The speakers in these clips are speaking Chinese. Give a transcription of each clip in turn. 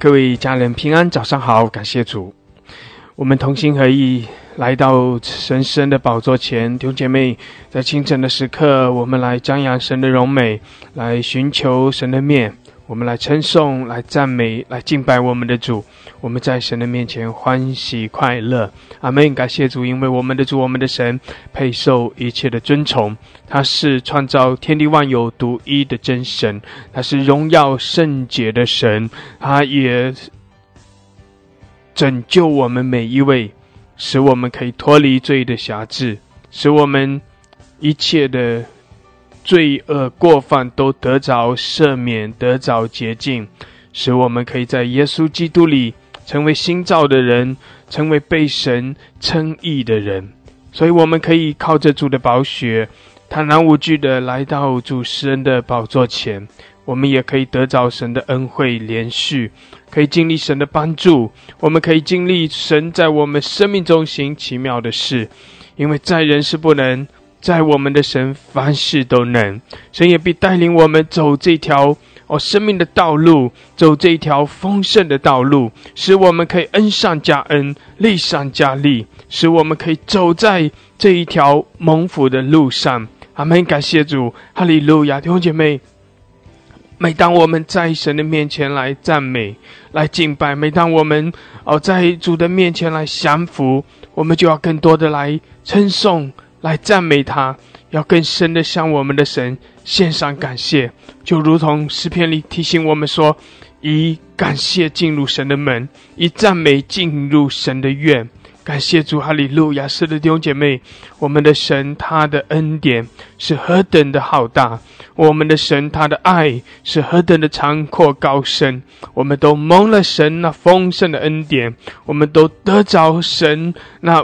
各位家人平安，早上好，感谢主。我们同心合意来到神圣的宝座前，弟兄姐妹，在清晨的时刻，我们来张扬神的荣美，来寻求神的面。我们来称颂，来赞美，来敬拜我们的主。我们在神的面前欢喜快乐。阿门！感谢主，因为我们的主，我们的神配受一切的尊崇。他是创造天地万有独一的真神，他是荣耀圣洁的神，他也拯救我们每一位，使我们可以脱离罪的辖制，使我们一切的。罪恶过犯都得着赦免，得着洁净，使我们可以在耶稣基督里成为新造的人，成为被神称义的人。所以，我们可以靠着主的宝血，坦然无惧的来到主施恩的宝座前。我们也可以得着神的恩惠连续，可以经历神的帮助。我们可以经历神在我们生命中行奇妙的事，因为在人是不能。在我们的神凡事都能，神也必带领我们走这条哦生命的道路，走这一条丰盛的道路，使我们可以恩上加恩，利上加利，使我们可以走在这一条蒙福的路上。阿门！感谢主，哈利路亚！弟兄姐妹，每当我们在神的面前来赞美、来敬拜，每当我们哦在主的面前来降服，我们就要更多的来称颂。来赞美他，要更深的向我们的神献上感谢，就如同诗篇里提醒我们说：“以感谢进入神的门，以赞美进入神的院。”感谢主，哈利路亚！是的，弟兄姐妹，我们的神他的恩典是何等的浩大，我们的神他的爱是何等的长阔高深，我们都蒙了神那丰盛的恩典，我们都得着神那。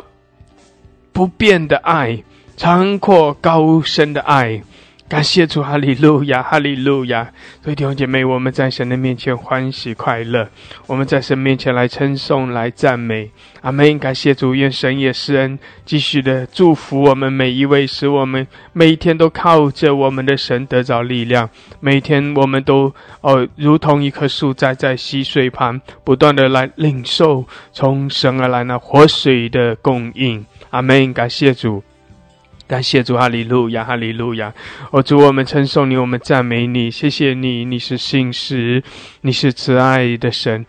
不变的爱，长阔高深的爱，感谢主，哈利路亚，哈利路亚！所以弟兄姐妹，我们在神的面前欢喜快乐，我们在神面前来称颂、来赞美，阿门！感谢主，愿神也施恩，继续的祝福我们每一位，使我们每一天都靠着我们的神得着力量，每天我们都哦，如同一棵树栽在溪水旁，不断的来领受从神而来那活水的供应。阿门！感谢主，感谢主，哈利路亚，哈利路亚！哦，主，我们称颂你，我们赞美你，谢谢你，你是信实，你是慈爱的神。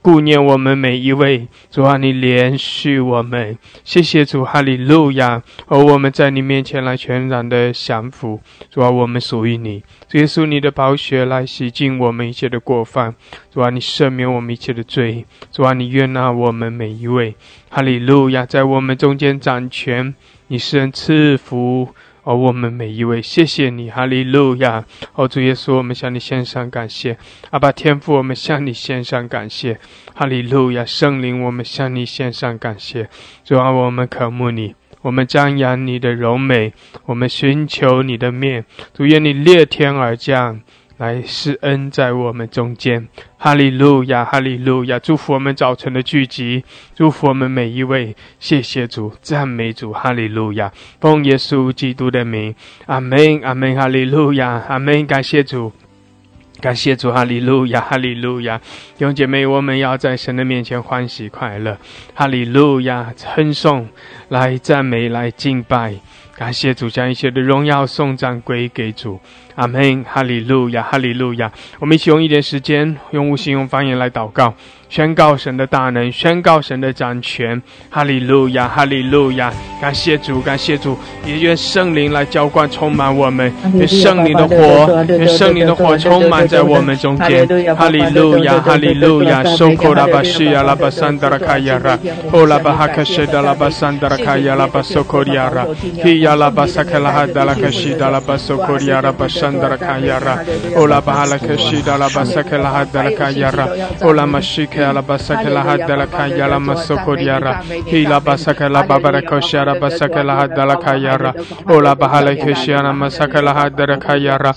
顾念我们每一位，主啊，你连续我们，谢谢主，哈利路亚！而我们在你面前来全然的降服，主啊，我们属于你，耶稣，你的宝血来洗净我们一切的过犯，主啊，你赦免我们一切的罪，主啊，你悦纳我们每一位，哈利路亚，在我们中间掌权，你是人赐福。哦，我们每一位，谢谢你，哈利路亚！哦，主耶稣，我们向你献上感谢。阿爸天父，我们向你献上感谢。哈利路亚，圣灵，我们向你献上感谢。主啊，我们渴慕你，我们张扬你的柔美，我们寻求你的面。主愿你裂天而降。来施恩在我们中间，哈利路亚，哈利路亚！祝福我们早晨的聚集，祝福我们每一位。谢谢主，赞美主，哈利路亚！奉耶稣基督的名，阿门，阿门，哈利路亚，阿门！感谢主，感谢主，哈利路亚，哈利路亚！弟兄姐妹，我们要在神的面前欢喜快乐，哈利路亚！称颂，来赞美，来敬拜，感谢主，将一切的荣耀颂赞归给主。阿门，哈利路亚，哈利路亚！我们一起用一点时间，用无形用方言来祷告。宣告神的大能，宣告神的掌权，哈利路亚，哈利路亚！感谢主，感谢主，也愿圣灵来浇灌，充满我们，愿圣灵的火，愿圣灵的火充满在我们中间，哈利路亚，哈利路亚！拉巴西亚拉巴拉卡亚拉，欧拉巴哈克西达拉巴拉卡亚拉巴亚拉，希亚拉巴萨克拉哈达拉卡西达拉巴亚拉巴桑达拉卡亚拉，欧拉巴哈拉克西达拉巴萨克拉哈达拉卡亚拉，欧拉马西。la basaka la hadda la kaya la masoko diara hila basaka la babara koshara basaka la hadda la kayara ola bahala keshana masaka la hadda la kayara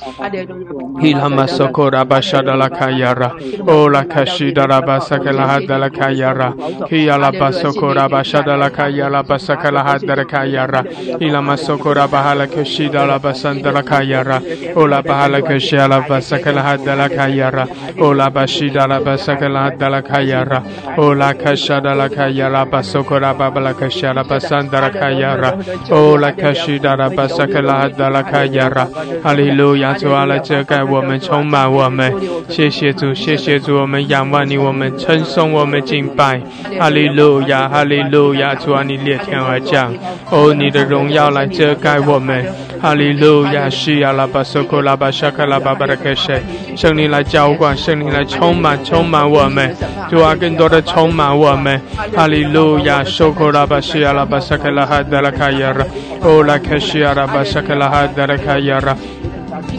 hila masoko ra bashada la kayara ola kashida la basaka la hadda la kayara hila la basoko ra bashada la kayara basaka la hadda la kayara hila sokora bahala keshida la basanda la kayara. Ola bahala keshia la basakala hada la kayara. Ola bashida la basakala hada la kayara. Ola kashada la kayara basokora babala keshia la basanda la kayara. Ola kashida la basakala hada la kayara. 哈利路亚，主啊，来遮盖我们，充满我们。谢谢主，谢谢主，我们仰望你，我们称颂，我们敬拜。哈利路亚，哈利路亚，主啊，你裂天而降，哦，你的荣耀来遮盖我们。哈利路亚，西亚拉巴索库拉巴沙卡拉巴巴拉克谁？圣灵来浇灌，圣灵来充满，充满我们。主啊，更多的充满我们。哈利路亚，索库拉巴西亚拉巴沙卡拉哈德拉卡亚拉，哦拉克西亚拉巴沙卡拉哈德拉卡亚拉。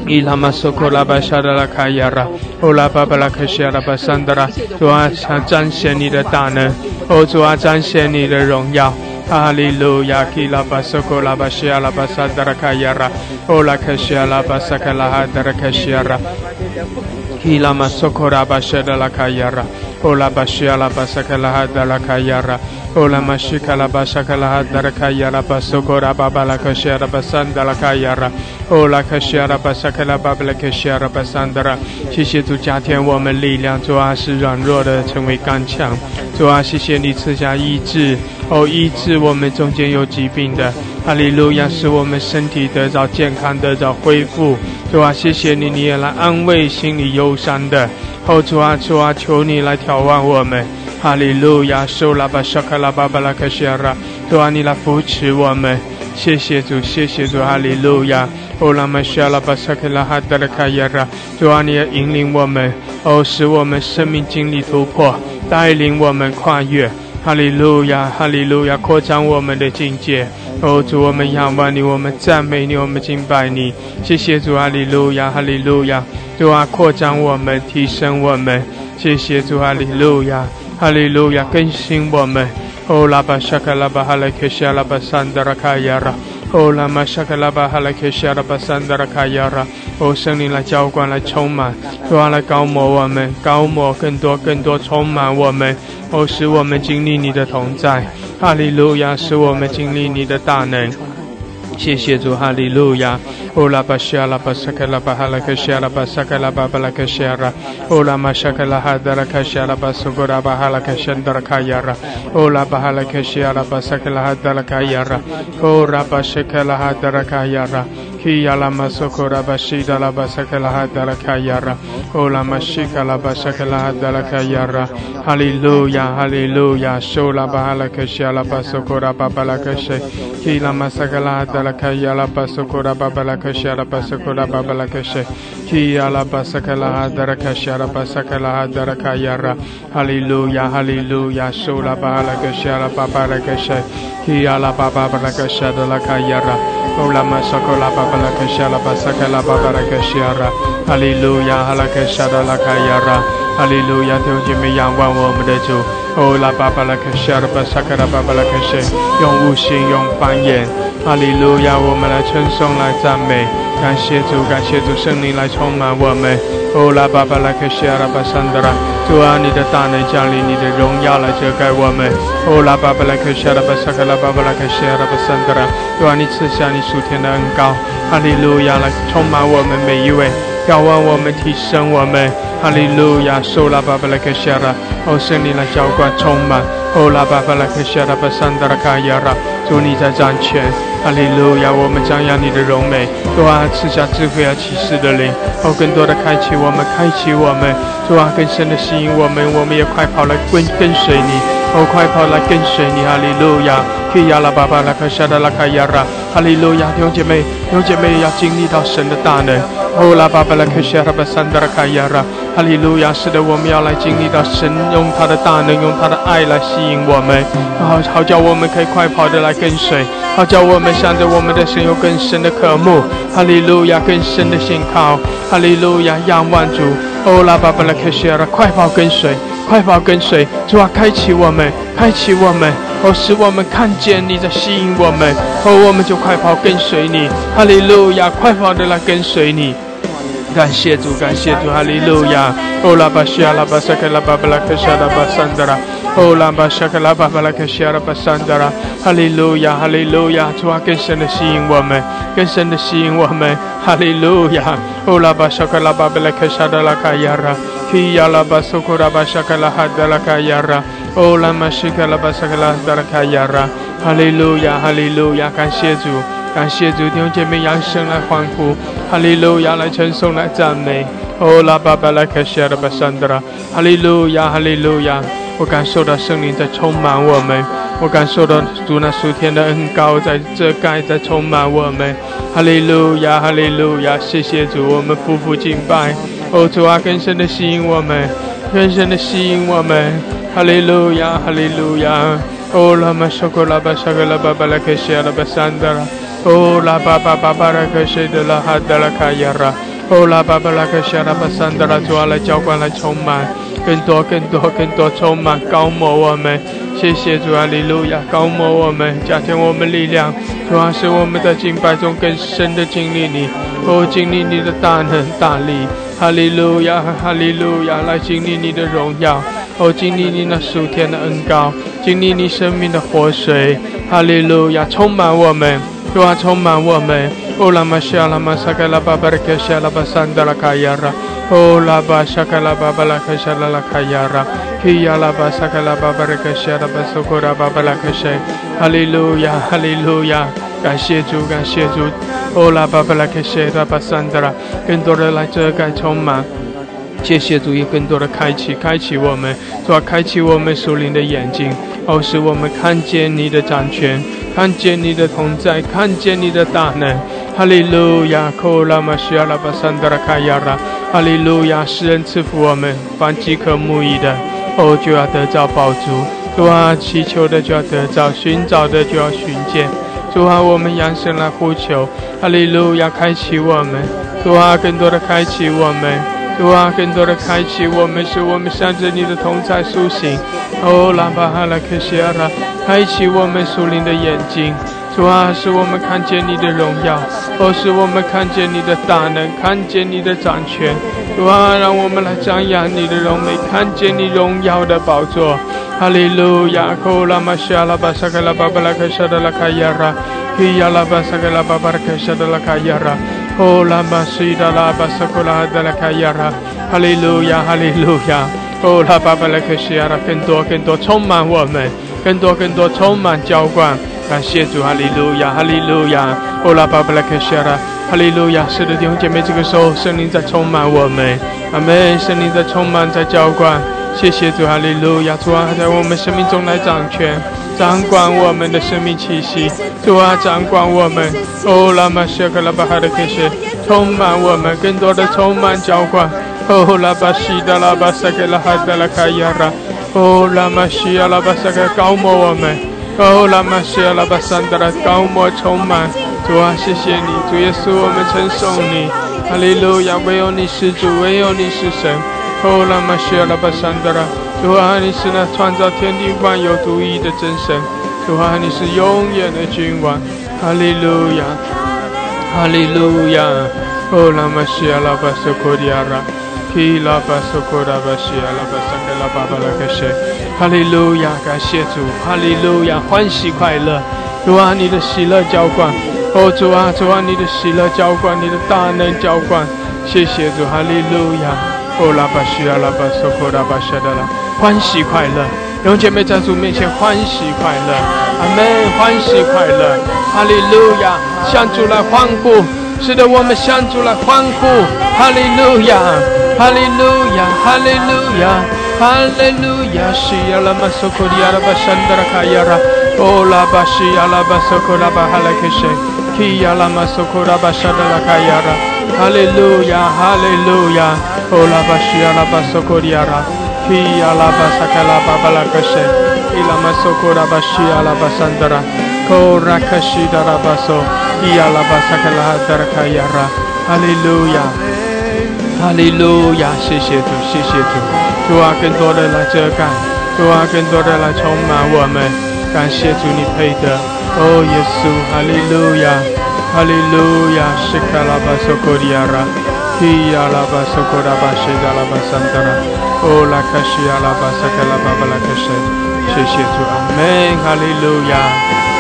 伊拉玛索克拉巴沙达拉卡亚拉，哦拉巴巴拉克西亚拉巴桑达拉，主啊，想彰显你的大能，哦主啊，彰显你的荣耀。哈利路亚，基拉巴索克拉巴西亚拉巴萨德拉卡亚拉，哦拉克西亚拉巴萨卡拉哈达拉克西亚拉，基拉玛索库拉巴沙德拉卡亚拉，哦拉巴西亚拉巴萨卡拉哈德拉卡亚拉。Ola mashika la bashaka la hadara kaya la basokora baba la kashara basanda la kaya ra Ola kashara basaka la baba la kashara basandara 谢谢主加添我们力量，主啊使软弱的成为刚强，主啊谢谢你赐下医治，哦医治我们中间有疾病的，哈利路亚使我们身体得到健康得到恢复，主啊谢谢你，你也来安慰心里忧伤的，哦主啊主啊求你来眺望我们。哈利路亚，受拉巴沙卡拉巴巴拉克西拉，主啊，你来扶持我们，谢谢主，谢谢主，哈利路亚，欧拉玛沙拉巴沙卡拉哈达拉卡亚拉，主啊，你引领我们，哦，使我们生命经历突破，带领我们跨越，哈利路亚，哈利路亚，扩张我们的境界，哦，主，我们仰望你，我们赞美你，我们敬拜你，谢谢主，哈利路亚，哈利路亚，主啊，扩张我们，提升我们，谢谢主，哈利路亚。哈利路亚，更新我们。哦，拉巴沙卡拉巴哈雷克夏拉巴桑德拉卡亚拉。哦，拉玛沙卡拉巴哈拉克夏拉巴桑德拉卡亚拉。哦，圣灵来浇灌，来充满，主啊，来高摩我们，高摩更多更多充满我们。哦，使我们经历你的同在。哈利路亚，使我们经历你的大能。谢谢主，哈利路亚。哦拉巴西亚拉巴萨克拉巴哈拉克西亚拉巴萨克拉巴巴拉克西亚拉。哦拉玛沙克拉哈达拉克西亚拉巴苏古拉巴哈拉克西安达拉卡亚拉。哦拉巴哈拉克西亚拉巴萨克拉哈达拉卡亚拉。哦拉巴西克拉哈达拉卡亚拉。Ki ala masokora bashida la basakala hadala kayara. Ola mashika la basakala hadala kayara. Hallelujah, hallelujah. Shola bahala kashia la basokora babala kashe. Ki la masakala hadala kayala basokora babala kashia la basokora babala kashe. Ki ala basakala hadara kashia la basakala hadara kayara. Hallelujah, hallelujah. Shola bahala kashia la babala kashe. Ki ala babala kashia la kayara. Ola masakola babala kashala basakala babara kashiara. Hallelujah, halakashada lakayara. Hallelujah，弟兄姐妹仰望我们的主。哦，拉巴巴拉克西阿拉巴萨克拉巴巴拉克西，用悟性，用方言。哈利路亚，我们来称颂，来赞美，感谢主，感谢主，圣灵来充满我们。哦，拉巴巴拉克西阿拉巴桑德拉，主啊，你的大能降临，你的荣耀来遮盖我们。哦，拉巴巴拉克西阿拉巴萨克拉巴巴拉克西阿拉巴桑德拉，主啊，你赐下你属天的恩膏。哈利路亚，来充满我们每一位。仰望我们，提升我们，哈利路亚，受拉巴巴拉克夏拉，哦，圣灵来浇灌充满，哦，拉巴巴拉克夏拉巴桑达拉卡亚拉，主你在掌权，哈利路亚，我们张扬你的荣美，主啊，赐下智慧和启示的灵，哦，更多的开启我们，开启我们，主啊，更深的吸引我们，我们也快跑来跟跟随你，哦，快跑来跟随你，哈利路亚，去亚拉巴巴拉克夏拉拉卡亚拉，哈利路亚，弟兄姐妹，弟兄姐妹要经历到神的大能。哦，拉巴巴拉克西阿拉巴桑德拉卡亚拉，哈利路亚！是的，我们要来经历到神用他的大能，用他的爱来吸引我们，好好叫我们可以快跑的来跟随，好叫我们向着我们的神有更深的渴慕，哈利路亚！更深的信靠，哈利路亚！仰望主，哦，拉巴巴拉克西阿拉，快跑跟随，快跑跟随，主啊，开启我们，开启我们，哦，使我们看见你在吸引我们，哦，我们就快跑跟随你，哈利路亚！快跑的来跟随你。感谢主，感谢主，哈利路亚！哦，拉巴西亚拉巴塞克拉巴巴拉克沙拉巴桑德拉，哦，哦，拉巴沙克拉巴巴拉克西阿拉巴桑德拉，哈利路亚，哈利路亚，主啊，更深的吸引我们，更深的吸引我们，哈利路亚。哦，拉巴沙克拉巴巴拉克沙德拉卡亚拉，基亚拉巴苏库拉巴沙克拉哈德拉卡亚拉，哦，拉玛西克拉巴沙克拉德拉卡亚拉，哈利路亚，哈利路亚，感谢主。感谢主，弟兄姐妹扬声来欢呼，哈利路亚，来称颂，来赞美。哦，拉巴巴拉克西亚拉巴桑德拉，哈利路亚，哈利路亚。我感受到圣灵在充满我们，我感受到主那属天的恩膏在遮盖，在充满我们。哈利路亚，哈利路亚。谢谢主，我们夫妇敬拜。哦，主啊，更深的吸引我们，更深的吸引我们。哈利路亚，哈利路亚。哦，拉玛苏克拉巴沙格拉巴巴拉克西亚拉巴桑德拉。哦，拉巴巴巴巴拉克西德拉哈德拉卡亚拉，哦，拉巴巴拉克西拉巴桑德拉，主啊，来浇灌，来充满，更多更多更多充满，高摩我们，谢谢主啊，利路亚，高摩我们，加添我们力量，主啊，使我们在敬拜中更深的经历你，哦，经历你的大能大力，哈利路亚，哈利路亚，来经历你的荣耀，哦，经历你那属天的恩膏，经历你生命的活水，哈利路亚，充满我们。主啊，充满我们。哦，拉玛西亚拉玛萨卡拉巴巴拉克西亚拉巴桑德拉卡亚拉。哦，拉巴沙卡拉巴巴拉克西亚拉拉卡亚拉。基亚拉巴萨卡拉巴巴拉克西亚拉巴苏库拉巴巴拉克西。哈利路亚，哈利路亚，感谢主，感谢主。哦，拉巴巴拉克西拉巴桑德拉，更多的来遮盖充满。谢谢主，有更多的开启，开启我们，主啊，开启我们属灵的眼睛，哦，使我们看见你的掌权。看见你的同在，看见你的大能，哈利路亚！库拉玛西亚拉巴桑德拉卡亚拉，哈利路亚！世人赐福我们，凡饥渴慕义的，哦，就要得到饱足；主啊，祈求的就要得到，寻找的就要寻见。主啊，我们扬声来呼求，哈利路亚！开启我们，主啊，更多的开启我们。主啊，更多的开启我们，使我们向着你的同在苏醒。哦，拉巴哈拉克西阿拉，开启我们属灵的眼睛。主啊，使我们看见你的荣耀，哦，使我们看见你的大能，看见你的掌权。主啊，让我们来张扬你的荣美，看见你荣耀的宝座。哈利路亚！库拉玛西阿拉巴萨克拉巴巴拉克沙德拉卡亚拉，基亚拉巴萨克拉巴巴拉克沙德拉卡亚拉。哦，拉玛西达拉巴萨库拉德拉卡亚拉，哈利路亚，哈利路亚。哦，拉巴巴拉克西亚拉，更多更多充满我们，更多更多充满浇灌。感谢主，哈利路亚，哈利路亚。欧，拉巴巴拉克西亚拉，哈利路亚。是的，弟兄姐妹，这个时候圣灵在充满我们，阿门。圣灵在充满，在浇灌。谢谢主，哈利路亚。主啊，在我们生命中来掌权。掌管我们的生命气息，主啊，掌管我们。哦，拉玛西克拉巴哈的开始，充满我们，更多的充满浇灌。哦，拉巴西达拉巴萨克拉哈达拉卡亚拉。哦，拉玛西亚拉巴萨克高摩我们。哦，拉玛西亚拉巴桑达拉高摩充满。主啊，谢谢你，主耶稣，我们称颂你。哈利路亚，唯有你是主，唯有你是神。哦，拉玛西亚拉巴桑达拉。主啊，你是那创造天地万有独一的真神。主啊，你是永远的君王。哈利路亚，哈利路亚。哦，拉玛西亚拉巴索库里亚拉，基拉巴索库拉巴西亚拉巴萨克拉巴巴拉克谢。哈利路亚，感谢主。哈利路亚，欢喜快乐。主啊，你的喜乐浇灌。哦，主啊，主啊，你的喜乐浇灌，你的大能浇灌。谢谢主，哈利路亚。哦，拉巴西亚拉巴索库拉巴西亚拉。欢喜快乐，用姐妹在主面前欢喜快乐，阿门！欢喜快乐，哈利路亚！向主来欢呼，使得我们向主来欢呼，哈利路亚，哈利路亚，哈利路亚，哈利路亚！西亚拉玛索库里亚拉巴山德拉卡亚拉，哦拉巴西亚拉巴索库拉巴哈拉克谢，基亚拉玛索库拉巴山德拉卡亚拉，哈利路亚，哈利路亚，哦拉巴西亚拉巴索库里亚拉。Ki alaba sakala babala kashe. Ilama sokora bashi alaba sandara. Kora kashi darabaso. Ki alaba sakala daraka yara. Hallelujah. 哈利路亚！谢谢主，谢谢主，主啊，更多的来遮盖，主啊，更多的来充满我们。感谢主，你配得。哦，耶稣，哈利路亚，哈利路亚，西卡拉巴索科利亚拉。Ki alaba sokora bashe dalaba santara. O la kashi alaba sakala babala kashe. 谢谢主，阿门，哈利路亚，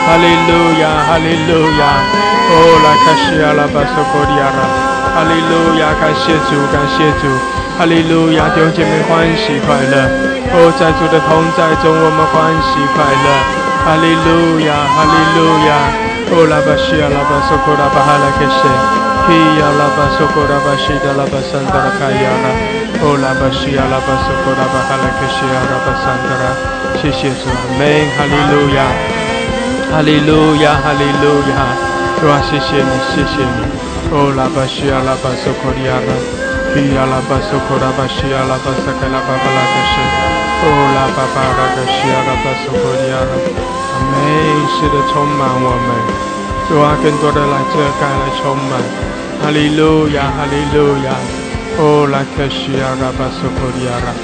哈利路亚，哈利路亚，哦，拉卡西亚拉巴索科利亚拉，哈利路亚，感谢主，感谢主，哈利路亚，弟兄姐妹欢喜快乐，哦，在主的同在中我们欢喜快乐，哈利路亚，哈利路亚，哦，拉巴西亚拉巴索科拉巴哈拉克西。Ki ala basokora bashida la basandara kayana. O la bashia la basokora bahala kashia la basandara. 谢谢主，Amen，哈利路亚，哈利路亚，哈利路亚，主啊，谢谢你，谢谢你。哦，拉巴西亚拉巴索科利亚拉，皮拉巴索科拉巴西亚拉巴萨卡拉巴巴拉克什，哦，拉巴巴拉克西亚拉巴索科利亚拉，阿门，是的，充满我们。主啊，更多的来遮盖，来充满，哈利路亚，哈利路亚。哦，拉克西亚拉巴索科利亚拉，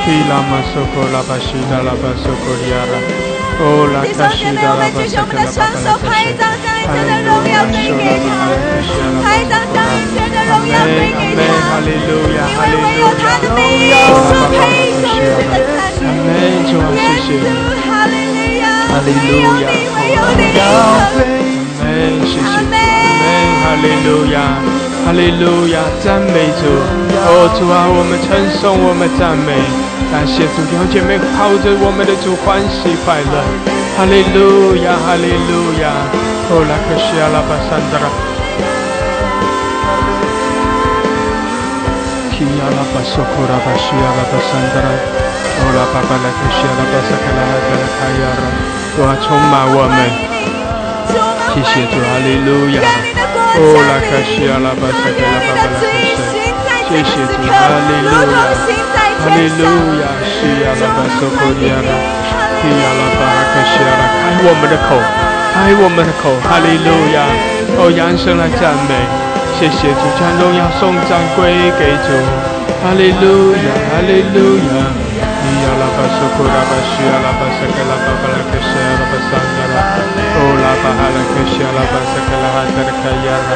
提拉马索科拉巴西达拉巴索科利亚拉。哦，拉克西达拉巴索科拉巴拉克西，哈利路亚，受拉巴哈克西亚拉巴索科拉，阿门，阿门，哈利路亚，哈利路亚，哦，拉巴哈克西亚拉，阿门，主啊，谢谢你，哈利路亚，哈利路亚。谢，阿门，哈利路亚，哈利路亚，赞美主，哦主啊，我们称颂，我们赞美，感谢主，弟兄姐妹靠着我们的主欢喜快乐，哈利路亚，哈利路亚，哦拉克西亚拉巴桑德拉，基亚拉巴索库拉巴西亚拉巴桑德拉，哦拉巴巴拉克西亚拉巴萨卡拉哈德拉卡亚拉，主啊充满我们。谢谢主，哈利路亚！哦，拉卡西亚拉巴萨克拉巴巴拉克西，谢谢主，哈利路亚，哈利路亚，希亚拉巴苏可亚拉，希亚拉巴克亚，开我们的口，开我们的口，哈利路亚，哦，扬声来赞美，谢谢主将荣耀送赞归给主，哈利路亚，哈利路亚，希亚拉巴苏可拉巴希亚拉巴苏可拉巴巴拉克希亚拉巴桑加拉，哦，拉巴哈拉克希亚拉巴苏可拉巴巴拉克亚拉，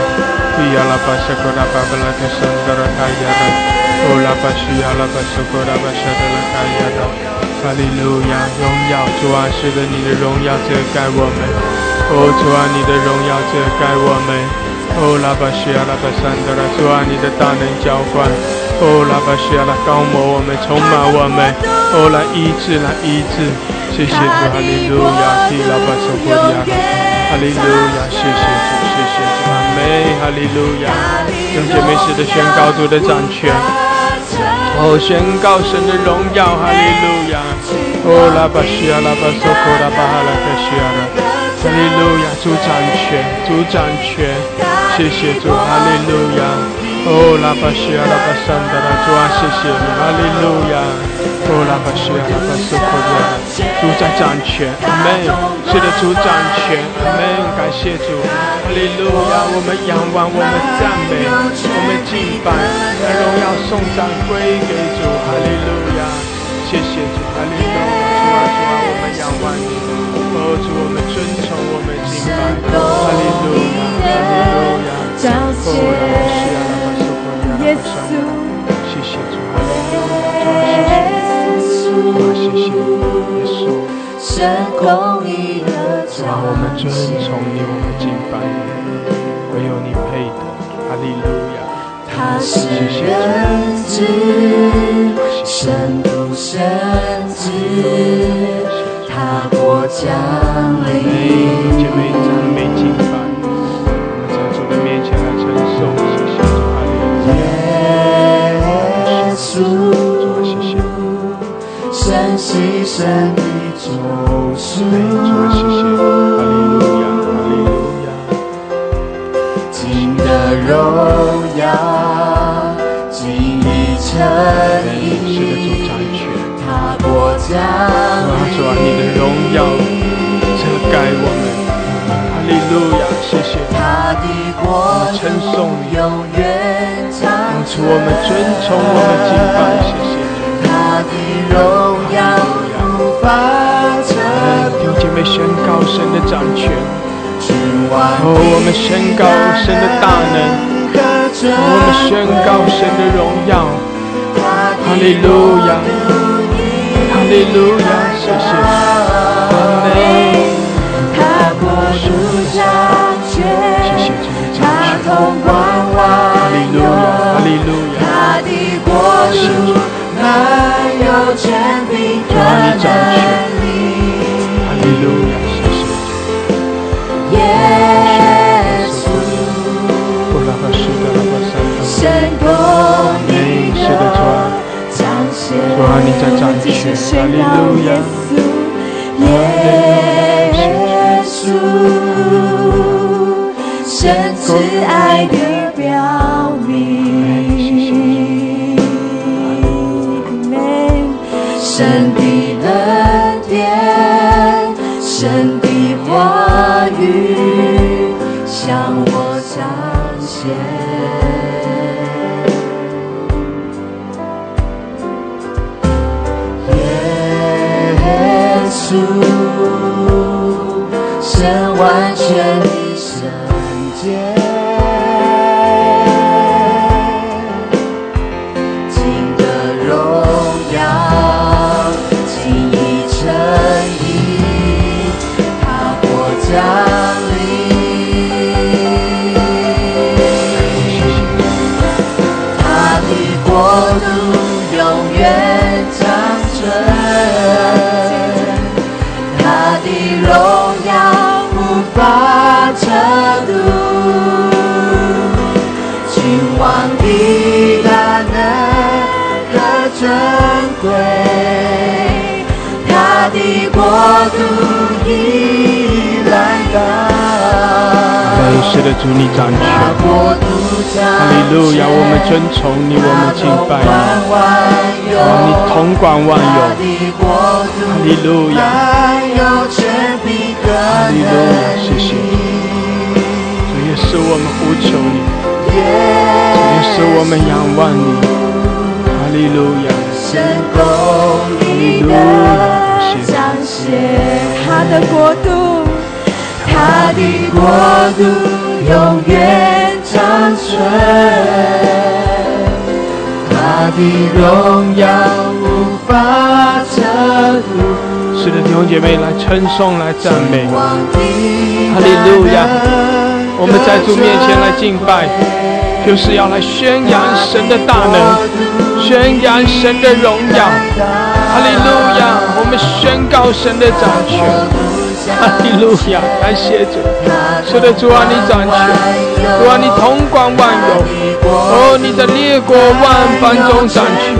希亚拉巴苏可拉巴巴拉克圣德哈亚拉。La kashi andara kaya ra O la bashi ya la basa kura bashi ya la kaya ra 哈利路亚，荣耀主啊，是的，你的荣耀遮盖我们。哦，主啊，你的荣耀遮盖我们。哦，拉巴西亚拉巴山德拉，主啊，你的大能浇灌。哦，拉巴西亚拉高摩我们，充满我们。哦，来医治，来医治。谢谢主，哈利路亚，替拉巴索波利亚拉，哈利路亚，谢谢主，哈利路亚。用姐妹式的宣告主的掌权。哦，宣告神的荣耀，哈利路亚。哦，拉巴西亚拉巴索科拉巴哈拉巴西亚拉，哈利路亚，主掌权，主掌权。谢谢主，哈利路亚！哦，拉巴西亚拉巴山达拉，主啊，谢谢你，哈利路亚！哦，拉巴西亚拉巴苏库亚，主在掌权，阿门！是的，主掌权，阿门！感谢主，哈利路亚！我们仰望，我们赞美，我们敬拜，把荣耀颂赞归给主，哈利路亚！谢谢主，哈利路亚！主啊，主啊，我们仰望你，主，我们尊崇，我们敬拜，哈利路亚，哈利路亚！彰显耶稣，谢谢主，谢谢耶稣，神公义的彰显，我们尊崇你，我们敬拜你，唯有你配的，哈利路亚。他是人子，神不神子，他国降临，姐妹赞美敬拜。神牺牲的救赎，谢谢，哈利路亚，哈利路亚，金的荣称颂永远长存，我们尊崇，我们敬拜，谢谢。荣耀无法测弟兄姐妹宣告神的掌权，哦，我们宣告神的大能，我们宣告神的荣耀，哈利路亚，哈利路亚，谢谢。名，他国度满有权。哈利路亚，谢谢主。耶稣，哦，拉巴西达拉巴萨达。神公义是的，主。主啊，你在掌权，哈利路亚。耶稣，神慈爱的神哎，是的，主你掌权。哈利路亚，我们尊崇你，我们敬拜你。啊，你统管万有。哈利路亚，哈利路亚，能谢谢力。主也是我们呼求你，主也是我们仰望你。哈利路亚，神公义的彰显，他的国度，他的国度永远长存，他的荣耀无法测度。是的，弟兄姐妹来称颂，来赞美。哈利路亚我们在主面前来敬拜，就是要来宣扬神的大能，宣扬神的荣耀。哈利路亚，我们宣告神的掌权。哈利路亚，感谢主。是的，主啊，你掌权，主啊，你统管万有。哦，你在列国万邦中掌权。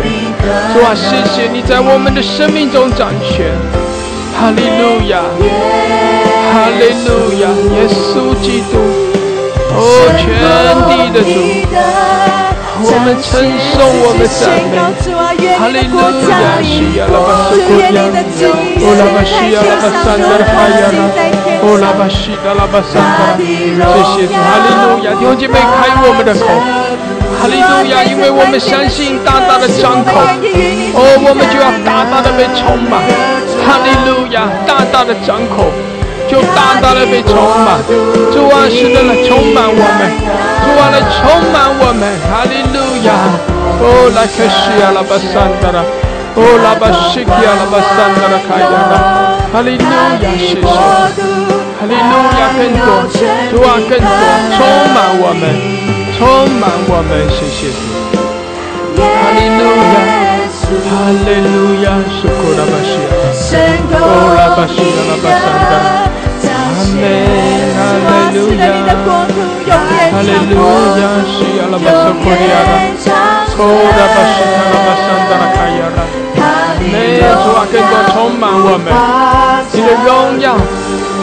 主啊，谢谢你在我们的生命中掌权。哈利路亚。哈利路亚，耶稣基督，哦，全地的主，我们称颂，我们赞美，哈利路亚，西亚拉巴斯库亚，哦拉巴西亚拉巴山德拉哈亚拉，哦拉巴西达拉巴山德，谢谢主，哈利路亚，弟兄姐妹开我们的口，哈利路亚，因为我们相信大大的张口，哦，我们就要大大的被充满，哈利路亚，大大的张口。就大大的被充满，主啊，是的来充满我们，主啊来充满我们，哈利路亚，哦，来开始呀，拉巴山达拉，哦，拉巴西基呀，拉巴山达拉开呀拉，哈利路亚，谢谢，哈利路亚更多，主啊更多，充满我们，充满我们，谢谢主，哈利路亚，哈利路亚，是库拉巴西呀，哦，拉巴西呀，拉巴山达拉。阿门，哈利路亚，哈利路亚，西亚拉巴索库利亚哦拉巴西卡拉巴桑达拉卡亚拉，没有主啊，更多充满我们，你的荣耀，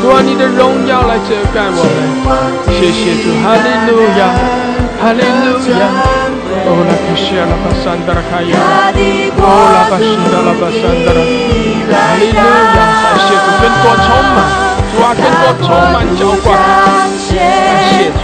主啊，你的荣耀来遮盖我们，谢谢主，哈利路亚，哈利路亚，哦拉巴西拉巴桑达拉卡亚拉，哦拉巴西达拉巴桑达拉，哈利路亚，感谢主，更多充满。主啊，更多充满浇灌，感谢主，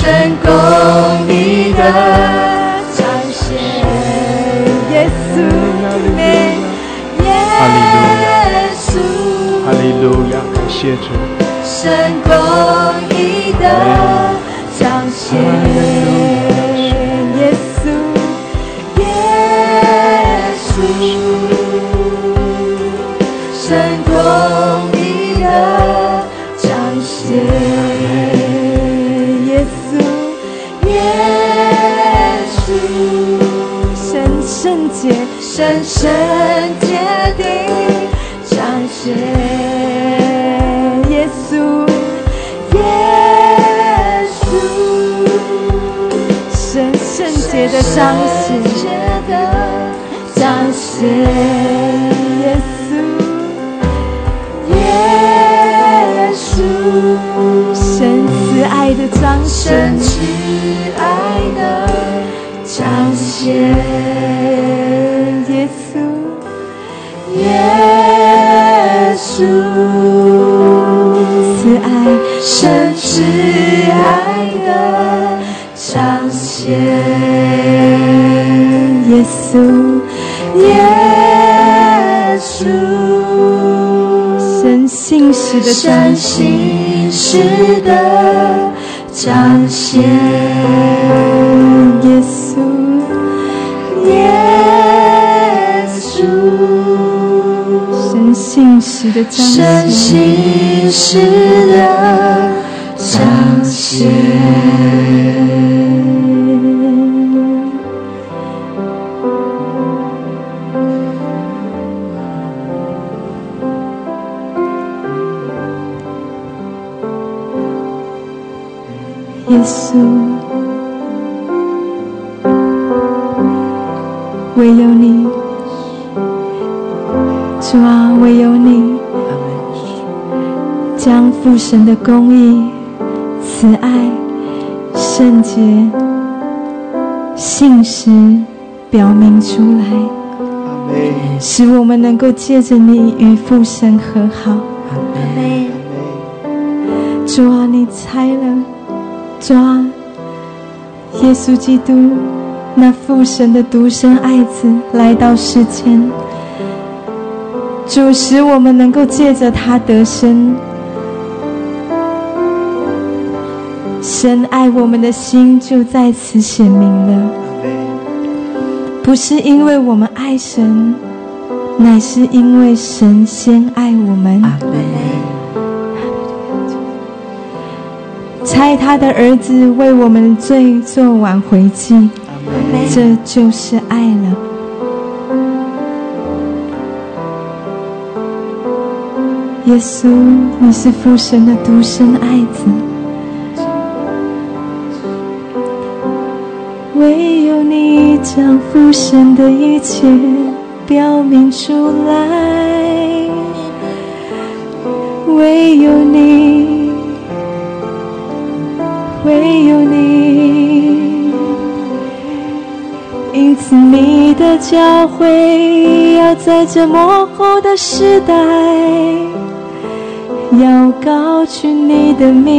神公义的彰显。耶稣，耶稣，哈利路亚，感谢主。神公义的彰显。神，慈爱的彰显，耶稣，耶稣。慈爱，神慈爱的彰显，耶稣，耶稣，神信实的彰神显，心事的彰显，耶稣，耶稣，神信实的彰神显，心事的彰显。神的公义、慈爱、圣洁、信实表明出来，使我们能够借着你与父神和好。主啊，你猜了，主啊，耶稣基督那父神的独生爱子来到世间，主使我们能够借着他得生。神爱我们的心就在此显明了，不是因为我们爱神，乃是因为神先爱我们。差他的儿子为我们罪做挽回祭，这就是爱了。耶稣，你是父神的独生爱子，唯有你将浮现的一切表明出来，唯有你。唯有你，因此你的教诲要在这幕后的时代，要高举你的名，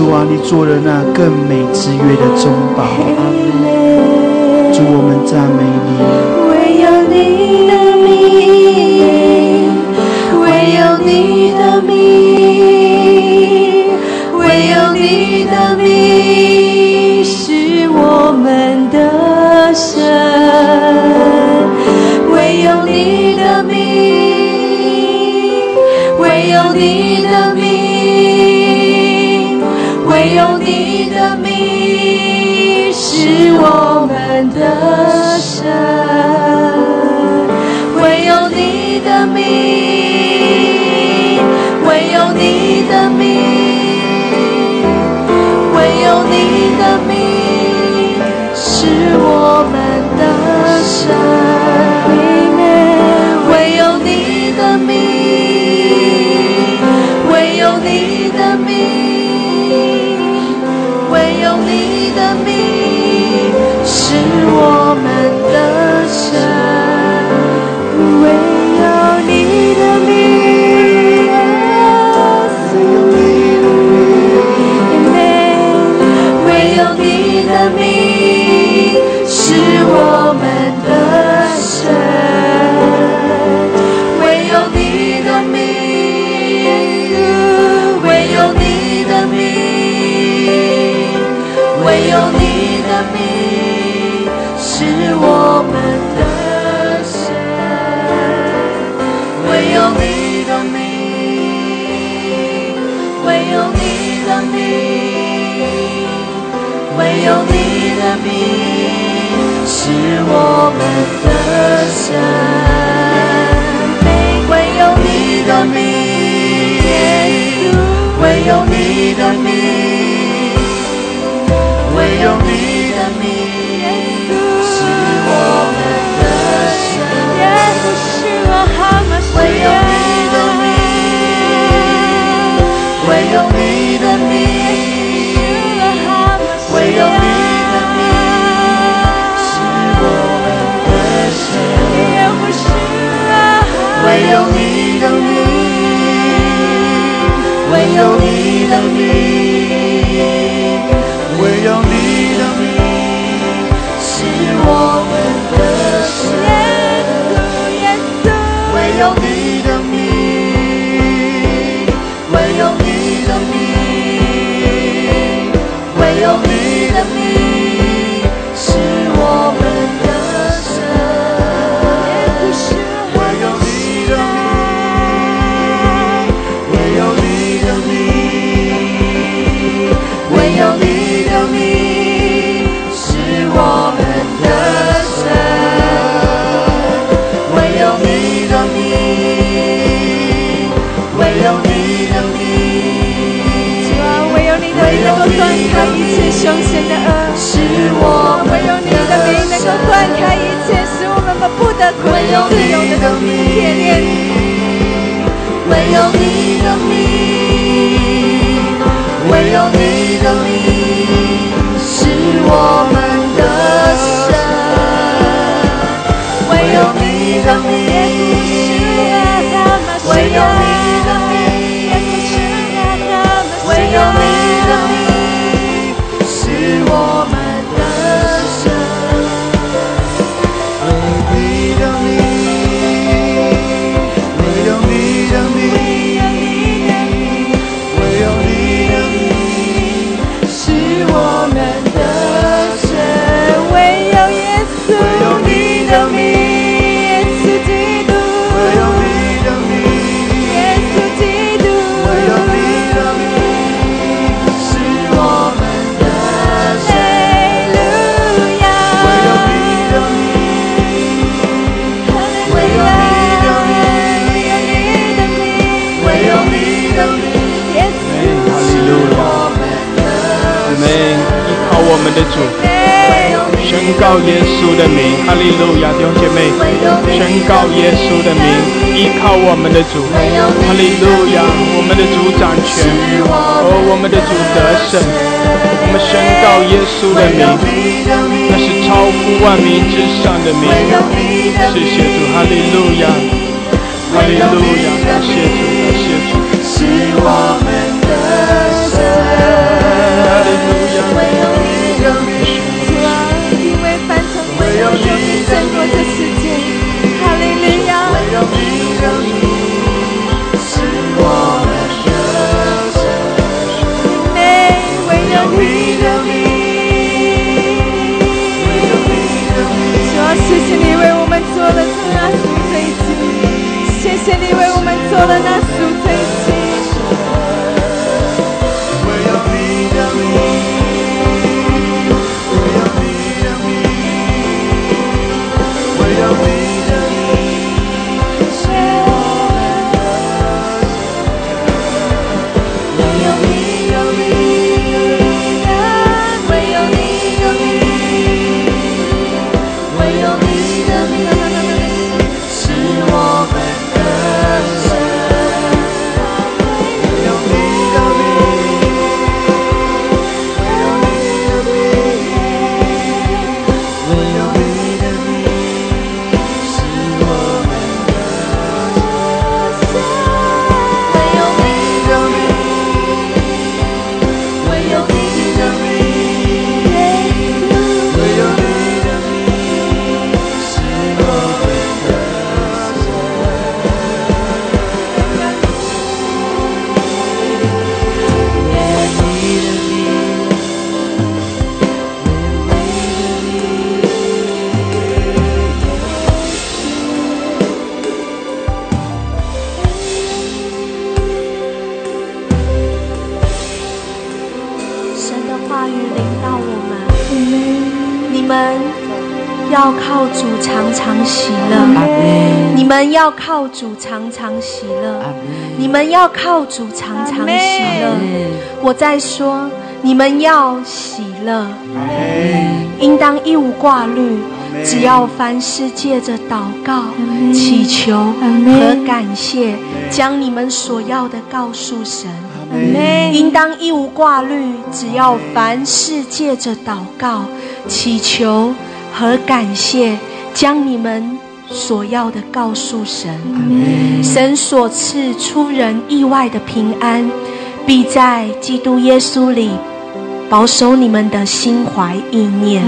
主。啊，你做了那更美之约的中保，主，我们赞美你。唯有你的名，唯有你的名，是我们的神。告耶稣的名，哈利路亚，弟兄姐妹，宣告耶稣的名，依靠我们的主，哈利路亚，我们的主掌权，哦，我们的主得胜，我们宣告耶稣的名，那是超乎万民之上的名，谢谢主，哈利路亚，哈利路亚，感谢主，感谢主，是我们。因，要谢谢你为我们做了的飞，谢谢你为我们做了那。要靠主常常喜乐，你们要靠主常常喜乐。我在说，你们要喜乐，应当一无挂虑，只要凡事借着祷告、祈求和感谢，将你们所要的告诉神。应当一无挂虑，只要凡事借着祷告、祈求和感谢，将你们所要的告诉神。神所赐出人意外的平安，必在基督耶稣里保守你们的心怀意念。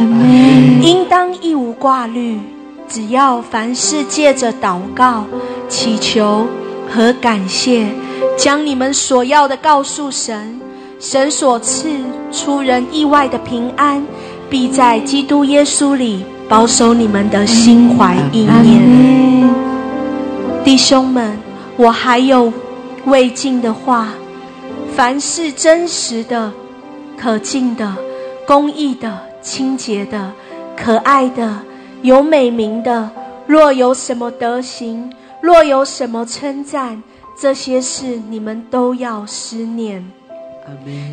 应当一无挂虑，只要凡事借着祷告、祈求和感谢。将你们所要的告诉神，神所赐出人意外的平安，必在基督耶稣里保守你们的心怀意念。弟兄们，我还有未尽的话：凡是真实的、可敬的、公义的、清洁的、可爱的、有美名的，若有什么德行，若有什么称赞。这些事你们都要思念。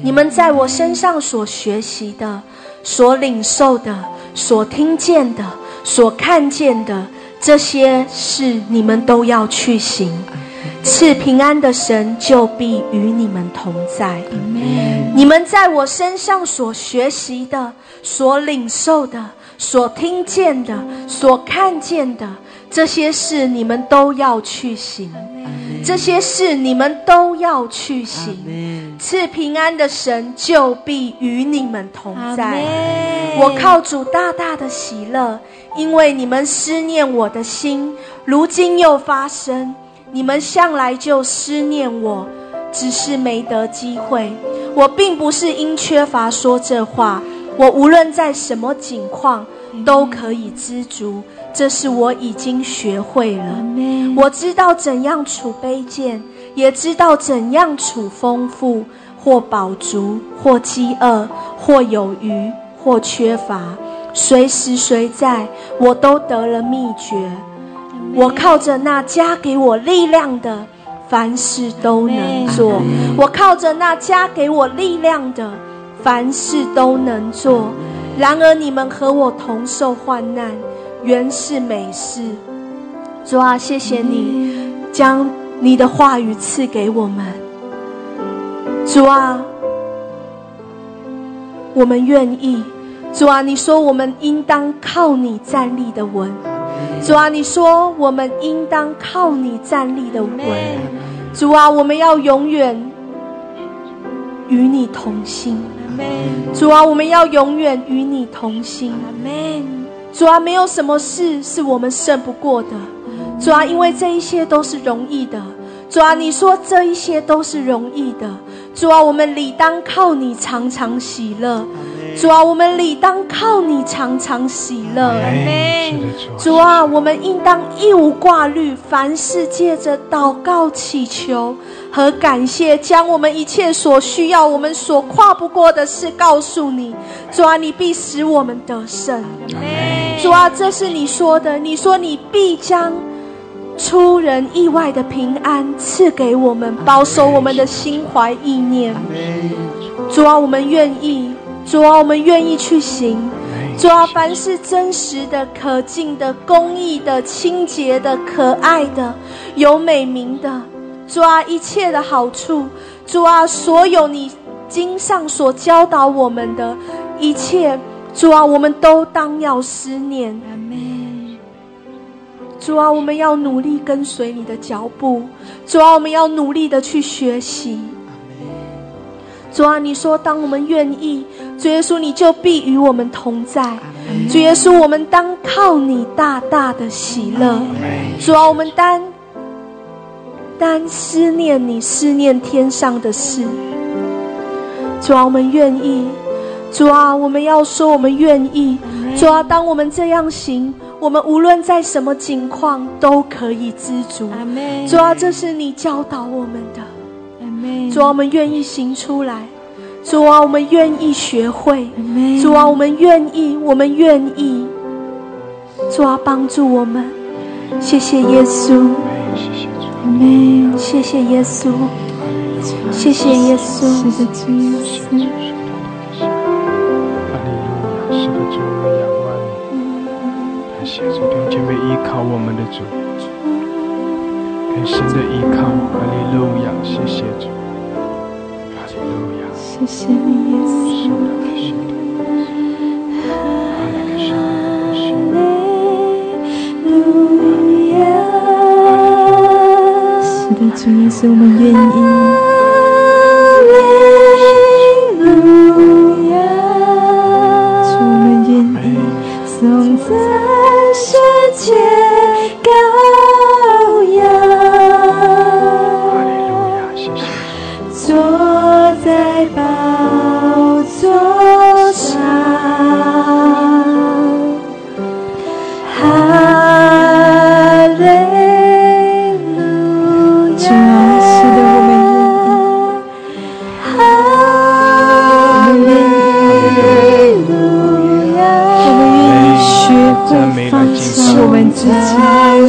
你们在我身上所学习的、所领受的、所听见的、所看见的，这些事你们都要去行。赐平安的神就必与你们同在。你们在我身上所学习的、所领受的、所听见的、所看见的，这些事你们都要去行。这些事你们都要去行，赐平安的神就必与你们同在。我靠主大大的喜乐，因为你们思念我的心，如今又发生。你们向来就思念我，只是没得机会。我并不是因缺乏说这话，我无论在什么境况都可以知足。这是我已经学会了。我知道怎样处卑贱，也知道怎样处丰富，或饱足，或饥饿，或有余，或缺乏，随时随在，我都得了秘诀。我靠着那加给我力量的，凡事都能做。我靠着那加给我力量的，凡事都能做。然而你们和我同受患难。原是美事，主啊，谢谢你将你的话语赐给我们。主啊，我们愿意。主啊，你说我们应当靠你站立的稳。主啊，你说我们应当靠你站立的稳。主啊，我们要永远与你同心。主啊，我们要永远与你同心。主啊，没有什么事是我们胜不过的。主啊，因为这一些都是容易的。主啊，你说这一些都是容易的。主啊，我们理当靠你常常喜乐。主啊，我们理当靠你常常喜乐。主啊，我们应当一无挂虑，凡事借着祷告祈求和感谢，将我们一切所需要、我们所跨不过的事告诉你。主啊，你必使我们得胜。主啊，这是你说的。你说你必将出人意外的平安赐给我们，保守我们的心怀意念。主啊，我们愿意。主啊，我们愿意去行。主啊，凡是真实的、可敬的、公义的、清洁的、可爱的、有美名的，主啊，一切的好处，主啊，所有你经上所教导我们的一切，主啊，我们都当要思念。主啊，我们要努力跟随你的脚步。主啊，我们要努力的去学习。主啊，你说，当我们愿意，主耶稣，你就必与我们同在。主耶稣，我们当靠你大大的喜乐。主啊，我们单单思念你，思念天上的事。主啊，我们愿意。主啊，我们要说，我们愿意。主啊，当我们这样行，我们无论在什么境况都可以知足。主啊，这是你教导我们的。主啊，我们愿意行出来。主啊，我们愿意学会。主啊，我们愿意，我们愿意。主啊，帮助我们。谢谢耶稣。谢谢耶稣。谢谢耶稣。是的，主耶稣。哈利路亚，是的，主，我们仰望你。感谢主，弟兄姐妹依靠我们的主，更深的依靠。哈利路亚，谢谢主。哈利路亚，谢谢你，耶稣。耶稣，我们愿意。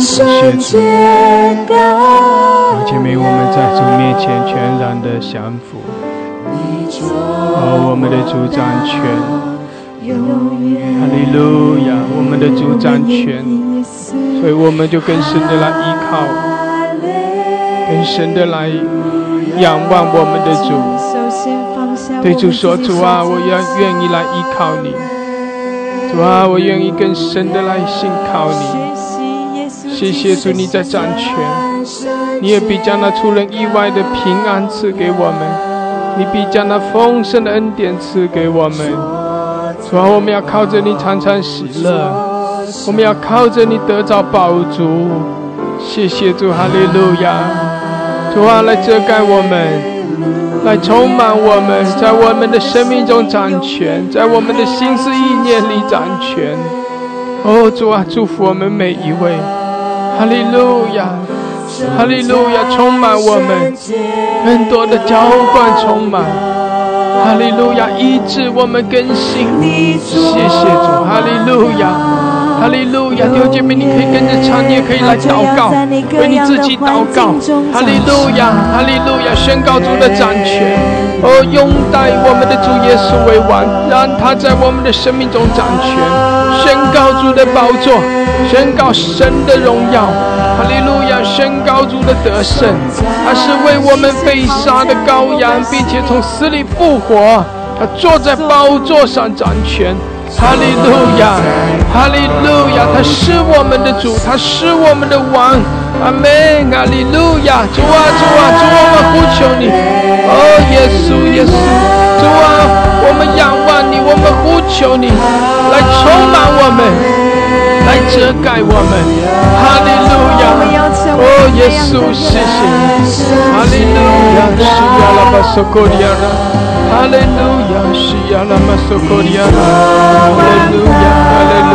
己。世界羔弟兄姐妹，我们在主面前全然的降服，而，我们的主掌权，哈利路亚，我们的主掌权，所以我们就更深的来依靠，更深的来仰望我们的主。对主说：“主啊，我要愿意来依靠你。主啊，我愿意更深的来信靠你。谢谢主，你在掌权，你也必将那出人意外的平安赐给我们，你必将那丰盛的恩典赐给我们。主啊，我们要靠着你常常喜乐，我们要靠着你得着宝足。谢谢主，哈利路亚！主啊，来遮盖我们。”来充满我们，在我们的生命中掌权，在我们的心思意念里掌权。哦，主啊，祝福我们每一位，哈利路亚，哈利路亚，充满我们，更多的浇灌充满，哈利路亚，医治我们更新。谢谢主，哈利路亚。哈利路亚，弟兄姐妹，你可以跟着唱，你也可以来祷告，为你自己祷告。哈利路亚，哈利路亚，宣告主的掌权，而，拥戴我们的主耶稣为王，让他在我们的生命中掌权，宣告主的宝座，宣告神的荣耀。哈利路亚，宣告主的得胜，他是为我们被杀的羔羊，并且从死里复活，他坐在宝座上掌权。哈利路亚，哈利路亚，他是我们的主，他是我们的王。阿门，哈利路亚，主啊，主啊，主，我们呼求你，哦，耶稣，耶稣，主啊，我们仰望你，我们呼求你，来充满我们，来遮盖我们。哈利路亚，哦，耶稣，谢谢，哈利路亚，是亚拉巴索科利亚拉。哈利路亚，是亚拉玛索科利亚，哈利路亚，哈利路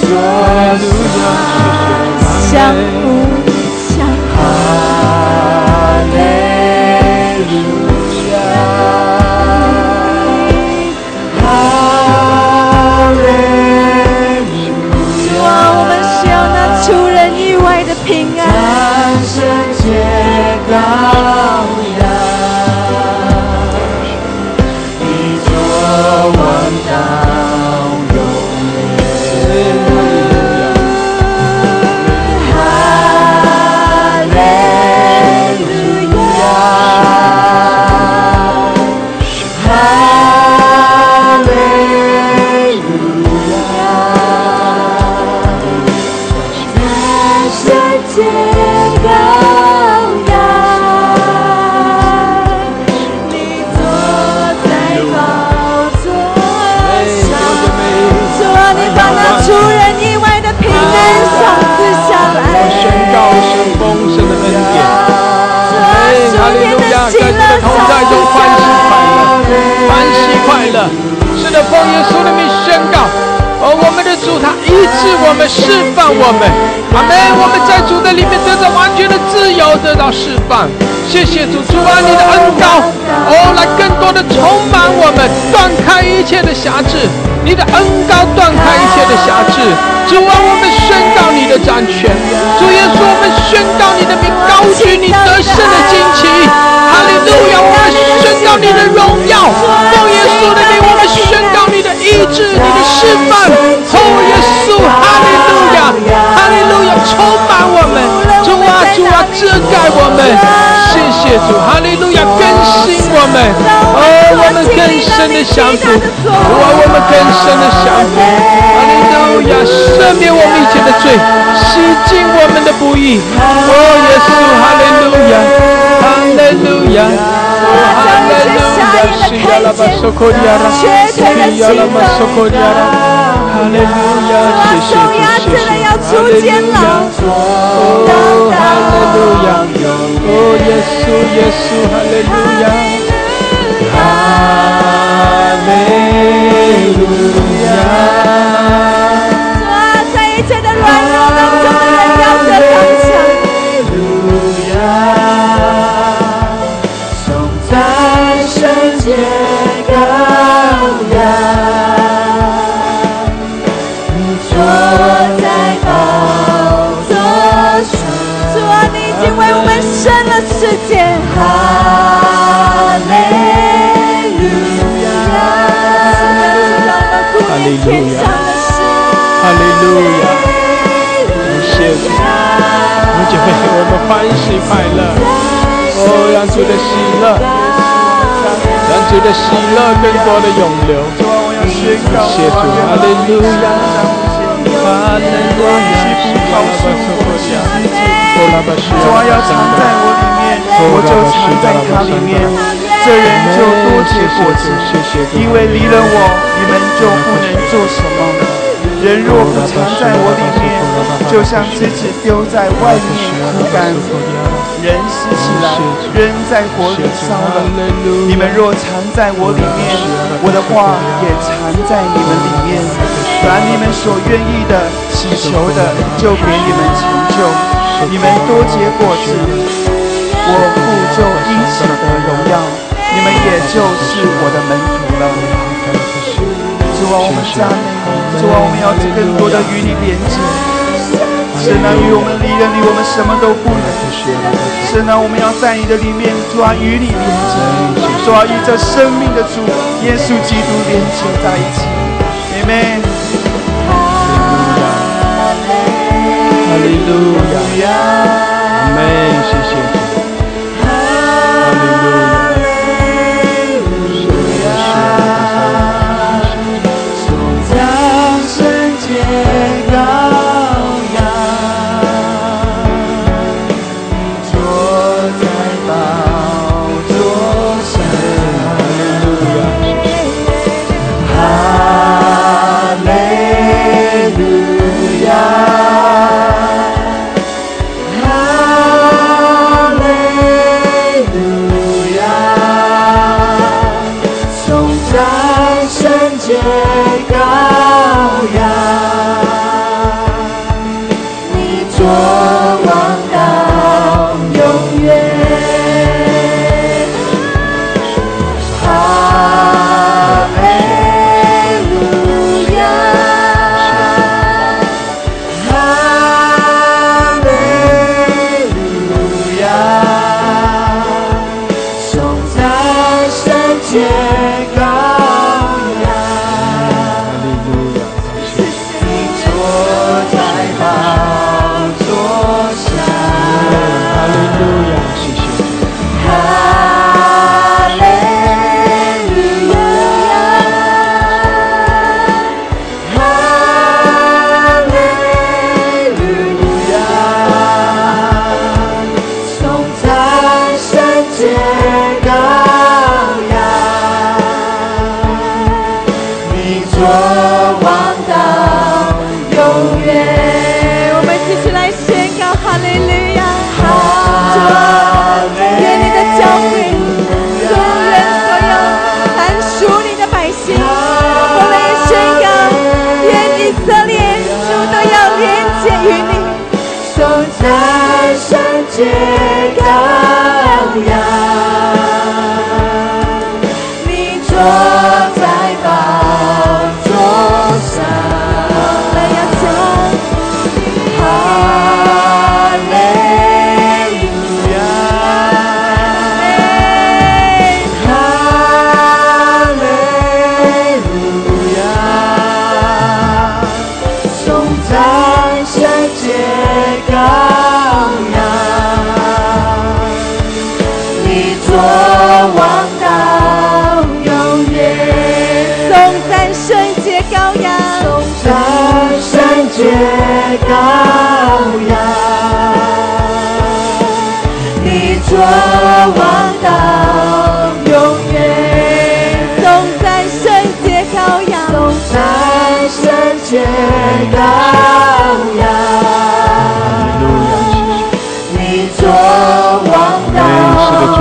相阿门。互治我们，释放我们。阿门！我们在主的里面得到完全的自由，得到释放。谢谢主，主啊，你的恩高，哦，来更多的充满我们，断开一切的辖制。你的恩高断开一切的辖制。主啊，我们宣告你的掌权。主耶稣，我们宣告你的名高举你得胜的旌旗。哈利路亚！我们宣告你的荣耀。奉耶稣的名，我们宣告医治，你的释放。哦，耶稣，哈利路亚，哈利路亚，充满我们。主啊，主啊，遮盖我们。谢谢主，哈利路亚，更新我们，哦，我们更深的相主，哇，我们更深的相主，哈利路亚，赦免我们以前的罪，洗净我们的不义，哦，耶稣，哈利路亚，哈利路亚，哈利路亚，是亚拉巴索科亚拉，是亚拉巴索科亚拉，哈利路亚，谢谢主，谢谢，哈利路亚，哦，哈利路亚。哈利路亚，哈利路亚。们欢喜快乐，哦，让主的喜乐，让主的喜乐更多的涌流，感谢主，哈利路亚，哈利路亚，主啊，要藏在我里面，我就藏在他里面，这人就多结果子。因为离了我，你们就不能做什么。人若不藏在我里面，就像枝子丢在外面枯干，人拾起来扔在火里烧了。你们若藏在我里面，我的话也藏在你们里面。把你们所愿意的、祈求的，就给你们成就。你们多结果子，我父就因此得荣耀，你们也就是我的门徒了。主啊，我们赞美你，主啊，我们要更多的与你连接。神啊，与我们离人离我们什么都不能。神啊，我们要在你的里面，主啊，与你连接，主啊，与这生命的主耶稣基督连接在一起。Amen。哈利路亚，阿门，谢谢主。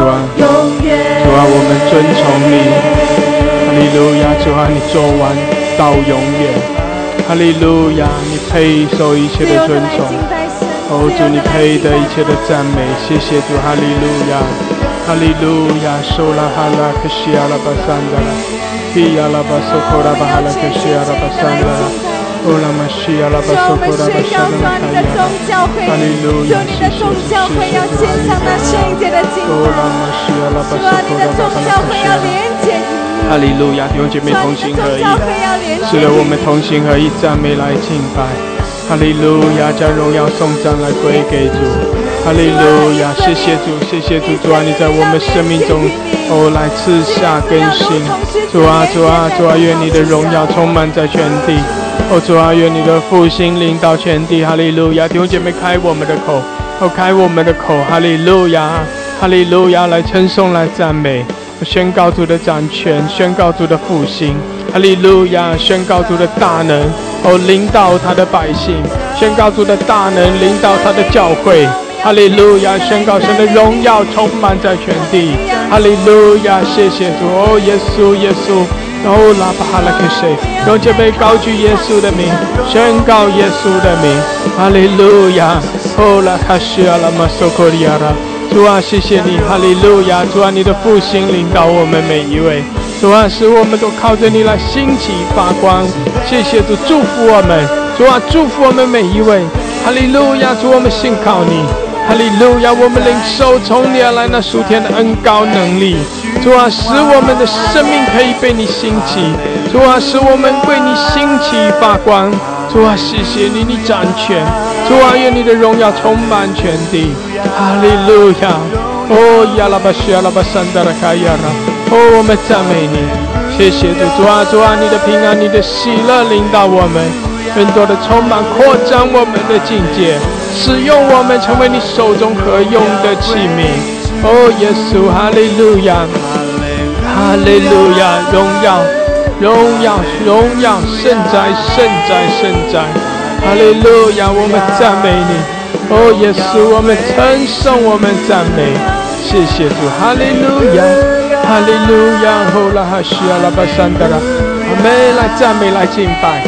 到永远。主啊，我们尊崇你，哈利路亚！主啊，你做完到永远，哈利路亚！你配受一切的尊崇，哦，主你配得一切的赞美，谢谢主，哈利路亚，哈利路亚！欧拉玛西阿拉巴索科拉巴沙达拉卡亚，哈利路亚！谢谢主，谢谢主，哈利路亚！欧拉玛西阿拉巴索科拉巴哈拉克西阿拉。哈利路亚，弟兄姐妹同心合一，是的，我们同心合一，赞美来敬拜。哈利路亚，将荣耀颂赞来归给主。哈利路亚，谢谢主，谢谢主，主啊，你在我们生命中哦来赐下更新。主啊，主啊，主啊，愿你的荣耀充满在全地。哦，主啊，愿你的复兴领导全地。哈利路亚，弟兄姐妹开我们的口，哦开我们的口。哈利路亚，哈利路亚，来称颂，来赞美。宣告主的掌权，宣告主的复兴，哈利路亚！宣告主的大能，哦，领导他的百姓，宣告主的大能，领导他的教会，哈利路亚！宣告神的荣耀充满在全地，哈利路亚！谢谢主，哦，耶稣，耶稣，哦，拉巴哈拉克谁？用这杯高举耶稣的名，宣告耶稣的名，哈利路亚！哦，拉哈西阿拉马索科利亚拉。主啊，谢谢你，哈利路亚！主啊，你的复兴领导我们每一位。主啊，使我们都靠着你来兴起发光。谢谢主，祝福我们。主啊，祝福我们每一位。哈利路亚！主，我们信靠你。哈利路亚！我们领受从你而来那属天的恩高能力。主啊，使我们的生命可以被你兴起。主啊，使我们为你兴起发光。主啊，谢谢你，你掌权。主啊，愿你的荣耀充满全地。哈利路亚！哦，亚拉巴西亚拉巴山达拉卡亚拉！哦，我们赞美你，谢谢主，主啊，主啊，你的平安，你的喜乐领导我们，更多的充满扩张我们的境界，使用我们成为你手中可用的器皿。哦，耶稣，哈利路亚，哈利路亚，荣耀，荣耀，荣耀，圣哉，圣哉，圣哉，哈利路亚，我们赞美你。哦，耶稣，我们称颂，我们赞美，谢谢主，哈利路亚，哈利路亚，哦拉哈西阿拉巴山达拉，阿们，来赞美，来敬拜，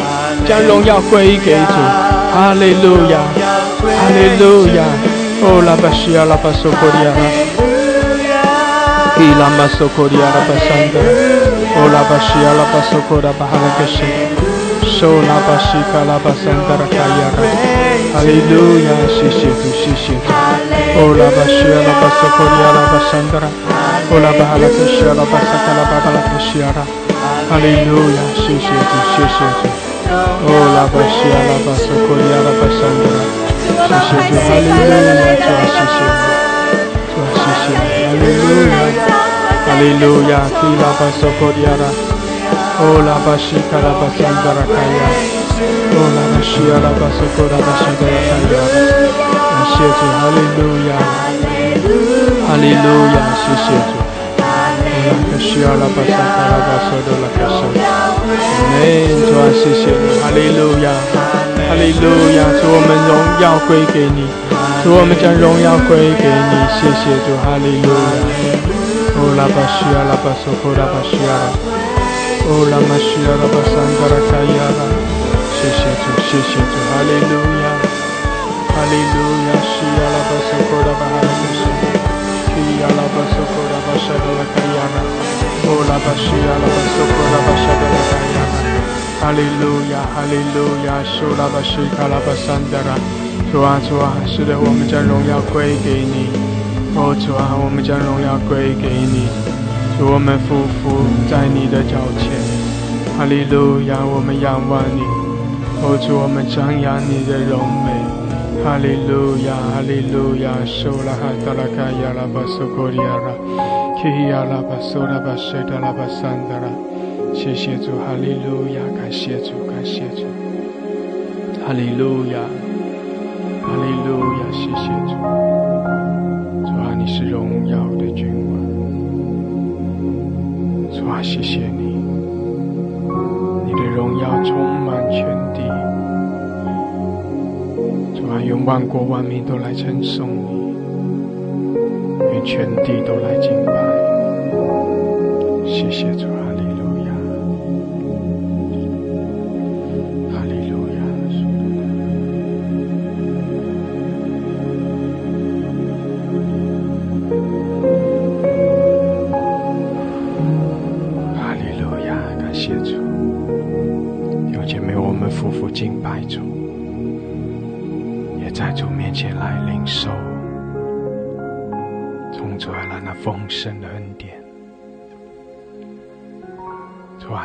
将荣耀归给主，哈利路亚，哈利路亚，哦拉巴西阿拉巴索科利亚拉，伊拉马索科利亚拉巴山达拉，哦拉巴西阿拉巴索科拉巴哈拉克西，索拉巴西卡拉巴山达拉卡亚拉。哈利路亚，谢谢主，谢谢主。哦拉巴西阿拉巴索科利亚拉巴山达拉，哦拉巴哈拉克西阿拉巴萨卡拉巴哈拉克西阿拉。哈利路亚，谢谢主，谢谢主。哦拉巴西阿拉巴索科利亚拉巴山达拉，谢谢主，哈利路亚，主啊谢谢你，主啊谢谢你，哈利路亚，哈利路亚，提拉巴索科利亚拉，哦拉巴西卡拉巴山达拉卡亚。哦，拉巴西亚拉巴索科拉巴西达拉卡亚，感谢主，哈利路亚，哈利路亚，谢谢主。哦，拉巴西亚拉巴萨卡拉巴索多拉卡索，阿门。主啊，谢谢你，哈利路亚，哈利路亚，主我们荣耀归给你，主我们将荣耀归给你，谢谢主，哈利路亚。哦，拉巴西亚拉巴索科拉巴西亚拉，哦，拉巴西亚拉巴桑达拉卡亚拉。谢谢主，谢谢主，哈利路亚，哈利路亚，西亚拉巴 soko da ba hara kusu. Kiya la ba soko da ba shada la kayana. Ola ba shiya la ba soko da ba shada la kayana. Hallelujah, Hallelujah, 苏拉巴西卡拉巴山达拉，主啊主啊，是的，我们将荣耀归给你。哦主啊，我们将荣耀归给你。主，我们匍匐在你的脚前。哈利路亚，我们仰望你。哦主，我们张扬你的荣美。哈利路亚，哈利路亚，苏拉哈达拉卡亚拉巴苏古里亚拉，基亚拉巴苏拉巴西达拉巴山达拉。谢谢主，哈利路亚，感谢主，感谢主，哈利路亚，哈利路亚，谢谢主，主啊，你是荣耀的君王，主啊，谢谢你，你的荣耀充满全地，主啊，用万国万民都来称颂你，愿全地都来敬拜。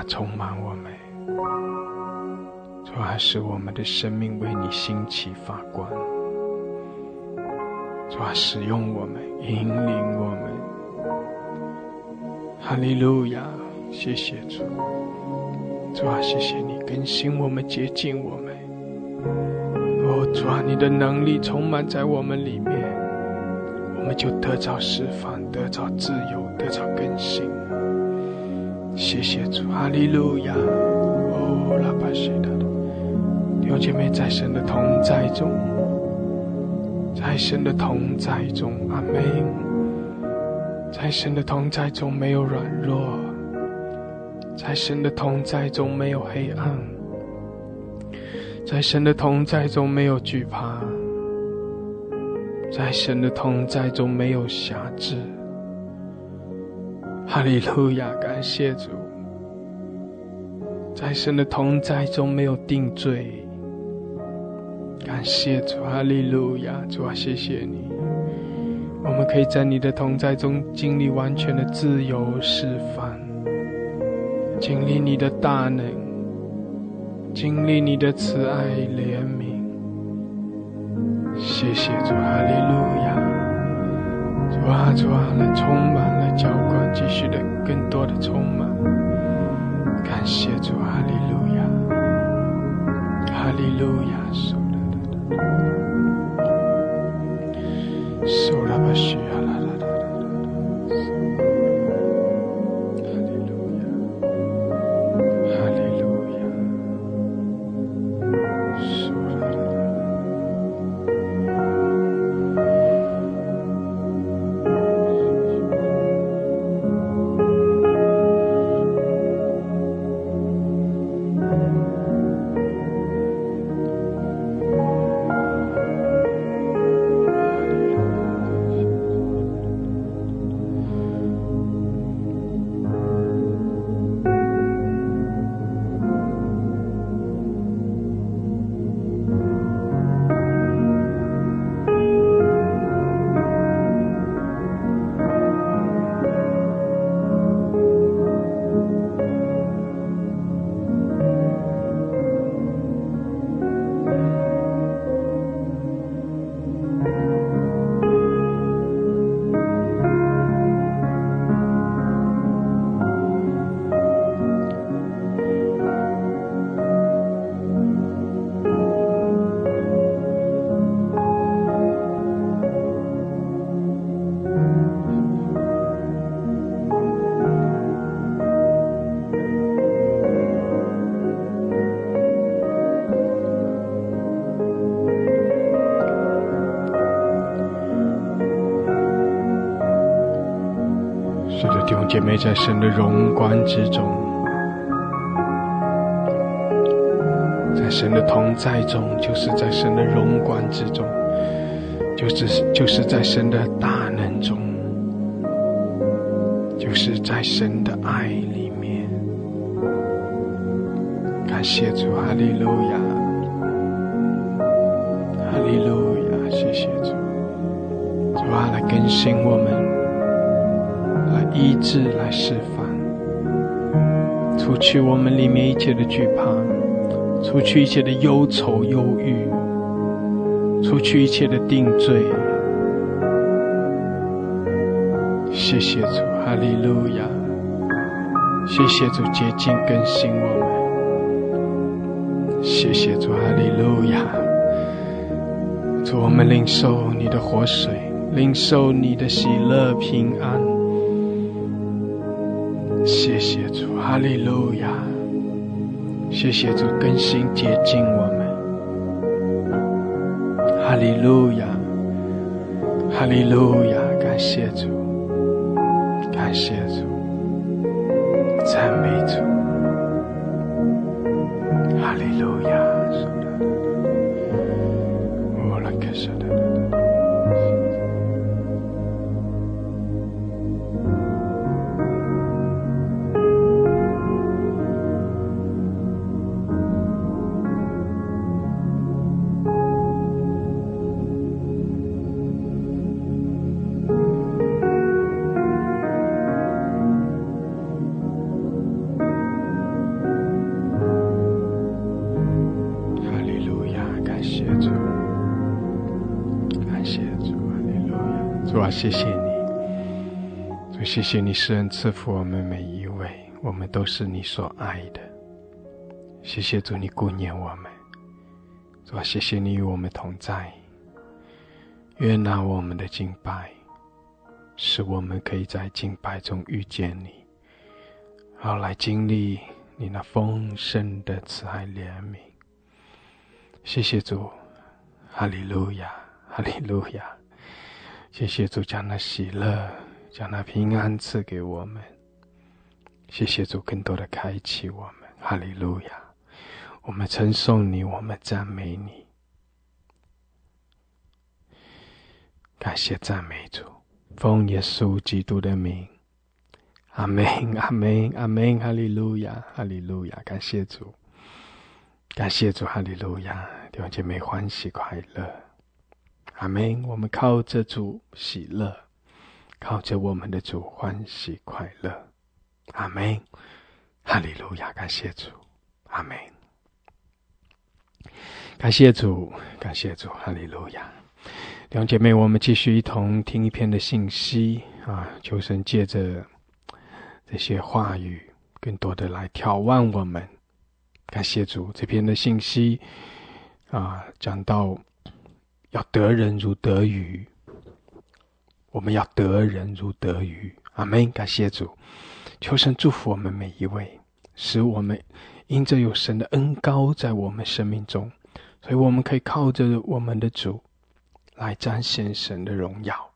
充满我们，主啊，使我们的生命为你兴起发光。主啊，使用我们，引领我们。哈利路亚，谢谢主。主啊，谢谢你更新我们，洁净我们。哦，主啊，你的能力充满在我们里面，我们就得着释放，得着自由，得着更新。谢谢主，哈利路亚！哦，拉巴西达的弟兄姐妹，在神的同在中，在神的同在中，阿门。在神的同在中没有软弱，在神的同在中没有黑暗，在神的同在中没有惧怕，在神的同在中没有瑕疵。哈利路亚，感谢主，在神的同在中没有定罪。感谢主，哈利路亚，主啊，谢谢你，我们可以在你的同在中经历完全的自由释放，经历你的大能，经历你的慈爱怜悯。谢谢主，哈利路亚。主啊，主啊，来充满，了浇灌，继续的更多的充满。感谢主，哈利路亚，哈利路亚，受了的，受了吧，需要。在神的荣光之中，在神的同在中，就是在神的荣光之中，就是就是在神的大能中，就是在神的爱里面。感谢主，哈利路亚，哈利路亚，谢谢主，主啊，来更新我们，医治，来释放，除去我们里面一切的惧怕，除去一切的忧愁忧郁。除去一切的定罪，谢谢主，哈利路亚！谢谢主，洁净更新我们。谢谢主，哈利路亚！主，我们领受你的活水，领受你的喜乐平安。哈利路亚！谢谢主，更新接近我们。哈利路亚，哈利路亚，感谢主，谢你施恩赐福我们每一位，我们都是你所爱的。谢谢主，你顾念我们，主，谢谢你与我们同在，悦纳我们的敬拜，使我们可以在敬拜中遇见你，好来经历你那丰盛的慈爱怜悯。谢谢主，哈利路亚，哈利路亚。谢谢主将那喜乐、将那平安赐给我们。谢谢主更多的开启我们，哈利路亚！我们称颂你，我们赞美你，感谢赞美主，奉耶稣基督的名，阿门，阿门，阿门，哈利路亚，哈利路亚！感谢主，感谢主，哈利路亚！弟兄姐妹欢喜快乐。阿门！我们靠着主喜乐，靠着我们的主欢喜快乐。阿门！哈利路亚！感谢主，阿门！感谢主，感谢主，哈利路亚！两姐妹，我们继续一同听一篇的信息啊！求神借着这些话语，更多的来眺望我们。感谢主，这篇的信息啊，讲到。要得人如得鱼，我们要得人如得鱼。阿门！感谢主，求神祝福我们每一位，使我们因着有神的恩高在我们生命中，所以我们可以靠着我们的主来彰显神的荣耀，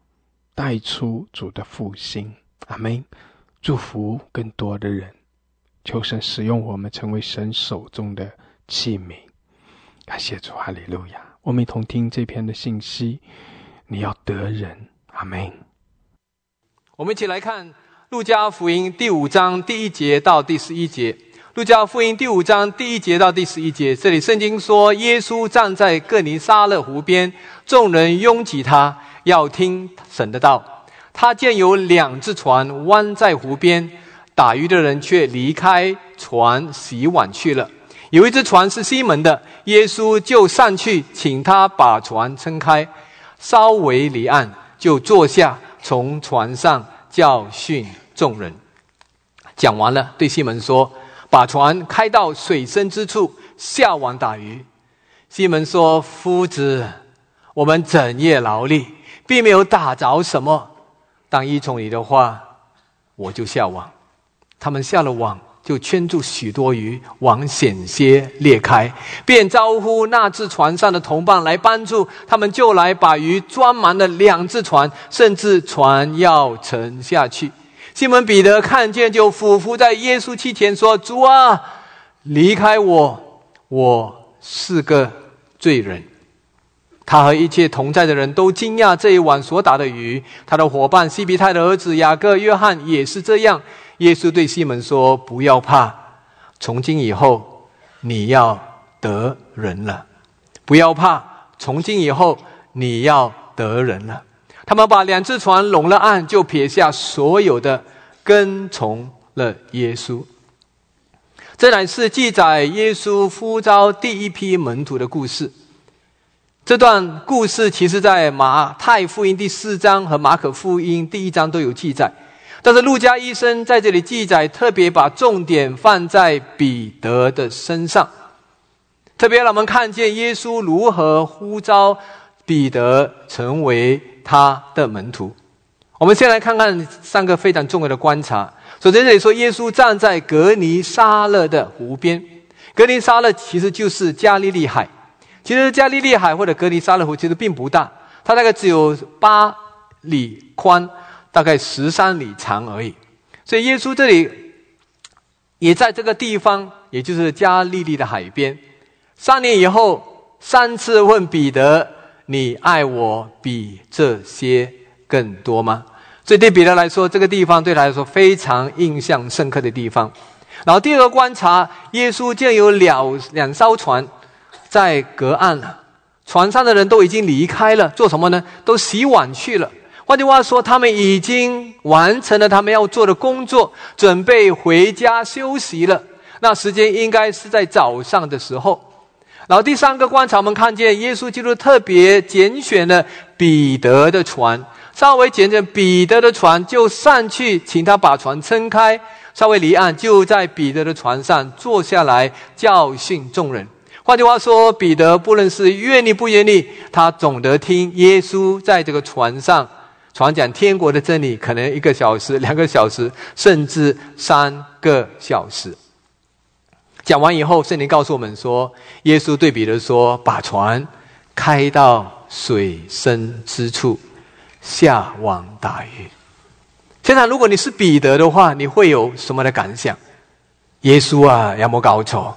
带出主的复兴。阿门！祝福更多的人，求神使用我们成为神手中的器皿。感谢主，哈利路亚。我们一同听这篇的信息，你要得人，阿门。我们一起来看《路加福音》第五章第一节到第十一节。《路加福音》第五章第一节到第十一节，这里圣经说，耶稣站在各尼撒勒湖边，众人拥挤他，要听神的道。他见有两只船弯在湖边，打鱼的人却离开船洗碗去了。有一只船是西门的，耶稣就上去请他把船撑开，稍微离岸，就坐下，从船上教训众人。讲完了，对西门说：“把船开到水深之处，下网打鱼。”西门说：“夫子，我们整夜劳力，并没有打着什么。当依从你的话，我就下网。”他们下了网。就圈住许多鱼，网险些裂开，便招呼那只船上的同伴来帮助他们，就来把鱼装满了两只船，甚至船要沉下去。西门彼得看见，就俯伏在耶稣膝前说：“主啊，离开我，我是个罪人。”他和一切同在的人都惊讶这一晚所打的鱼。他的伙伴西比泰的儿子雅各、约翰也是这样。耶稣对西门说：“不要怕，从今以后你要得人了。不要怕，从今以后你要得人了。”他们把两只船拢了岸，就撇下所有的，跟从了耶稣。这乃是记载耶稣呼召第一批门徒的故事。这段故事其实，在马太福音第四章和马可福音第一章都有记载，但是路加医生在这里记载，特别把重点放在彼得的身上，特别让我们看见耶稣如何呼召彼得成为他的门徒。我们先来看看三个非常重要的观察。首先，这里说耶稣站在格尼沙勒的湖边，格尼沙勒其实就是加利利海。其实加利利海或者格尼沙勒湖其实并不大，它大概只有八里宽，大概十三里长而已。所以耶稣这里也在这个地方，也就是加利利的海边。三年以后，三次问彼得：“你爱我比这些更多吗？”所以对彼得来说，这个地方对他来说非常印象深刻的地方。然后第二个观察，耶稣见有两两艘船。在隔岸了，船上的人都已经离开了，做什么呢？都洗碗去了。换句话说，他们已经完成了他们要做的工作，准备回家休息了。那时间应该是在早上的时候。然后第三个观察，我们看见耶稣基督特别拣选了彼得的船，稍微拣选彼得的船，就上去请他把船撑开，稍微离岸，就在彼得的船上坐下来教训众人。换句话说，彼得不论是愿意不愿意，他总得听耶稣在这个船上传讲天国的真理，可能一个小时、两个小时，甚至三个小时。讲完以后，圣灵告诉我们说，耶稣对彼得说：“把船开到水深之处，下网打鱼。”现在，如果你是彼得的话，你会有什么的感想？耶稣啊，有没搞错？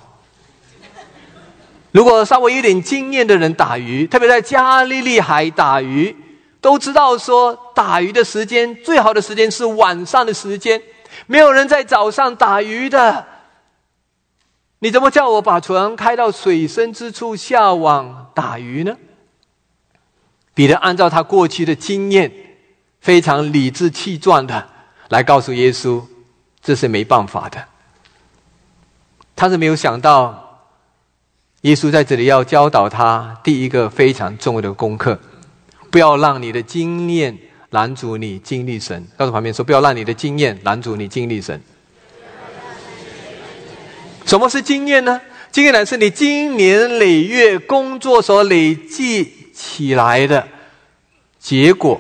如果稍微有点经验的人打鱼，特别在加利利海打鱼，都知道说打鱼的时间最好的时间是晚上的时间，没有人在早上打鱼的。你怎么叫我把船开到水深之处下网打鱼呢？彼得按照他过去的经验，非常理直气壮的来告诉耶稣，这是没办法的。他是没有想到。耶稣在这里要教导他第一个非常重要的功课：不要让你的经验拦阻你经历神。告诉旁边说，不要让你的经验拦阻你经历神。什么是经验呢？经验乃是你经年累月工作所累积起来的结果。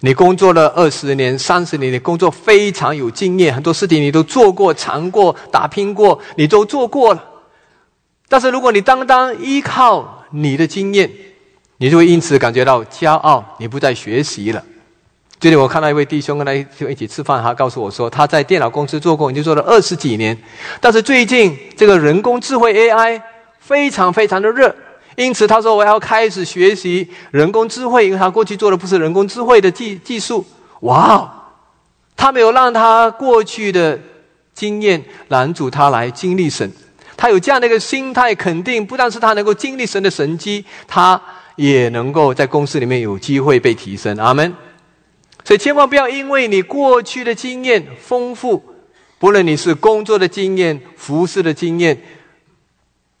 你工作了二十年、三十年，你工作非常有经验，很多事情你都做过、尝过、打拼过，你都做过了。但是，如果你单单依靠你的经验，你就会因此感觉到骄傲，你不再学习了。最近我看到一位弟兄跟他一起吃饭，他告诉我说，他在电脑公司做过，已经做了二十几年。但是最近这个人工智慧 AI 非常非常的热，因此他说我要开始学习人工智慧，因为他过去做的不是人工智慧的技技术。哇，他没有让他过去的经验拦阻他来经历神。他有这样的一个心态，肯定不但是他能够经历神的神迹，他也能够在公司里面有机会被提升。阿门。所以千万不要因为你过去的经验丰富，不论你是工作的经验、服饰的经验，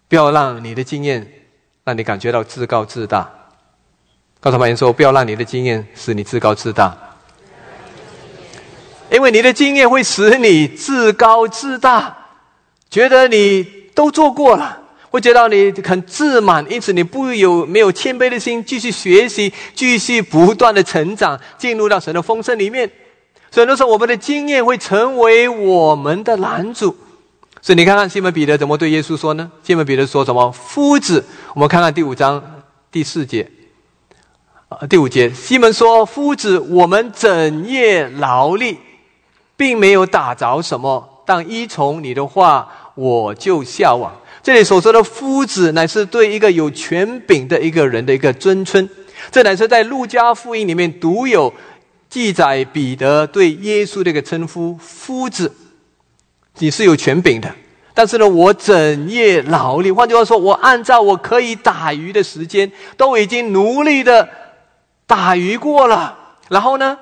不要让你的经验让你感觉到自高自大。告诉朋友说，不要让你的经验使你自高自大，因为你的经验会使你自高自大，觉得你。都做过了，会觉得你很自满，因此你不有没有谦卑的心，继续学习，继续不断的成长，进入到神的丰盛里面。所以那时候，我们的经验会成为我们的拦阻。所以你看看西门彼得怎么对耶稣说呢？西门彼得说什么？夫子，我们看看第五章第四节，啊，第五节，西门说：“夫子，我们整夜劳力，并没有打着什么，但依从你的话。”我就下网，这里所说的夫子，乃是对一个有权柄的一个人的一个尊称。这乃是在路加福音里面独有记载彼得对耶稣的一个称呼：夫子，你是有权柄的。但是呢，我整夜劳力，换句话说，我按照我可以打鱼的时间，都已经努力的打鱼过了。然后呢？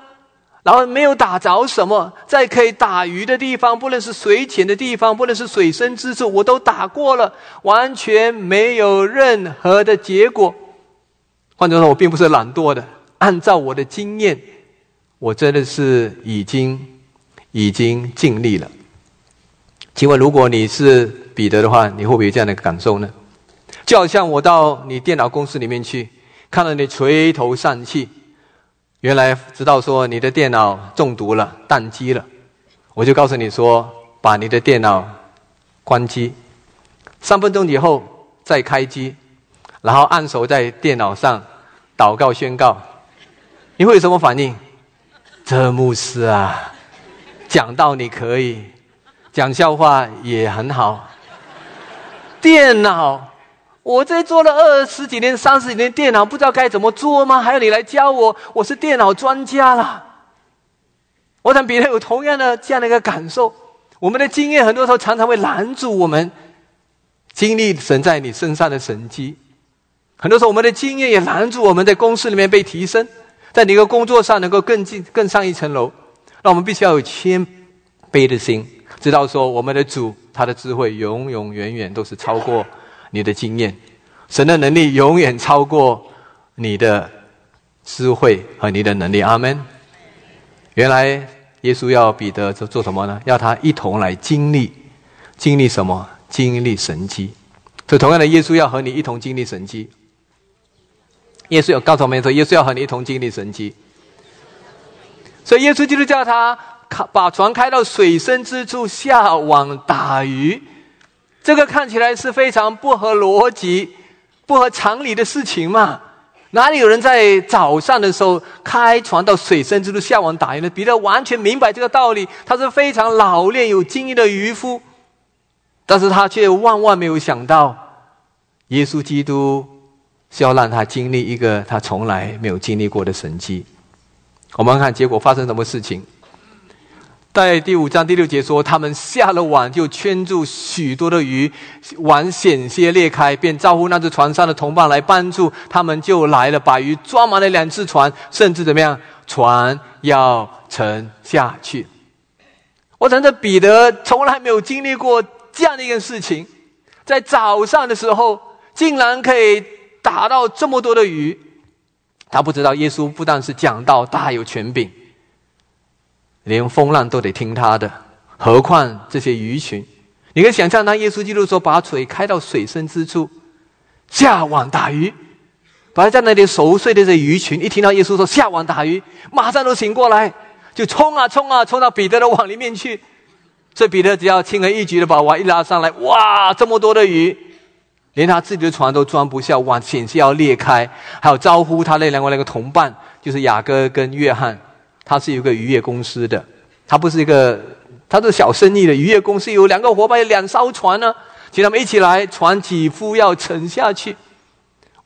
然后没有打着什么，在可以打鱼的地方，不论是水浅的地方，不论是水深之处，我都打过了，完全没有任何的结果。换句话说，我并不是懒惰的，按照我的经验，我真的是已经已经尽力了。请问，如果你是彼得的话，你会不会有这样的感受呢？就好像我到你电脑公司里面去，看到你垂头丧气。原来知道说你的电脑中毒了、宕机了，我就告诉你说，把你的电脑关机，三分钟以后再开机，然后按手在电脑上祷告宣告，你会有什么反应？这牧师啊，讲道你可以，讲笑话也很好，电脑。我这做了二十几年、三十几年电脑，不知道该怎么做吗？还要你来教我？我是电脑专家了。我想别人有同样的这样的一个感受。我们的经验很多时候常常会拦住我们经历神在你身上的神迹。很多时候我们的经验也拦住我们在公司里面被提升，在你的工作上能够更进更上一层楼。那我们必须要有谦卑的心，知道说我们的主他的智慧永永远远都是超过。你的经验，神的能力永远超过你的智慧和你的能力。阿门。原来耶稣要彼得做做什么呢？要他一同来经历，经历什么？经历神迹。所以同样的，耶稣要和你一同经历神迹。耶稣有告诉我们说，耶稣要和你一同经历神迹。所以耶稣就是叫他把船开到水深之处下网打鱼。这个看起来是非常不合逻辑、不合常理的事情嘛？哪里有人在早上的时候开船到水深之处下网打鱼呢？彼得完全明白这个道理，他是非常老练、有经验的渔夫，但是他却万万没有想到，耶稣基督是要让他经历一个他从来没有经历过的神迹。我们看结果发生什么事情。在第五章第六节说，他们下了网就圈住许多的鱼，网险些裂开，便招呼那只船上的同伴来帮助，他们就来了，把鱼装满了两只船，甚至怎么样，船要沉下去。我想这彼得从来没有经历过这样的一件事情，在早上的时候竟然可以打到这么多的鱼，他不知道耶稣不但是讲道大有权柄。连风浪都得听他的，何况这些鱼群？你可以想象，当耶稣基督说把水开到水深之处，下网打鱼，本来在那里熟睡的这鱼群，一听到耶稣说下网打鱼，马上都醒过来，就冲啊冲啊，冲到彼得的网里面去。这彼得只要轻而易举的把网一拉上来，哇，这么多的鱼，连他自己的船都装不下，网险些要裂开。还有招呼他那两个那个同伴，就是雅各跟约翰。他是有个渔业公司的，他不是一个，他是小生意的渔业公司，有两个伙伴，有两艘船呢，请他们一起来，船几乎要沉下去。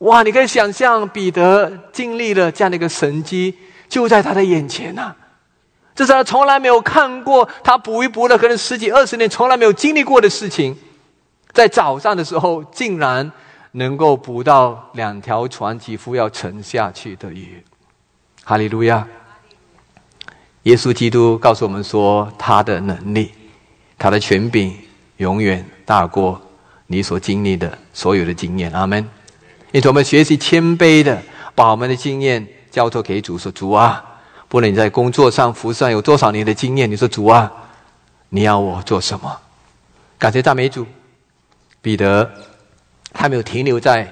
哇，你可以想象彼得经历了这样的一个神机，就在他的眼前呐，这是他从来没有看过，他捕鱼捕了可能十几二十年，从来没有经历过的事情，在早上的时候，竟然能够捕到两条船几乎要沉下去的鱼，哈利路亚。耶稣基督告诉我们说：“他的能力，他的权柄，永远大过你所经历的所有的经验。”阿门。因此，我们学习谦卑的，把我们的经验交托给主，说：“主啊，不论你在工作上、服上有多少年的经验，你说主啊，你要我做什么？”感谢赞美主。彼得他没有停留在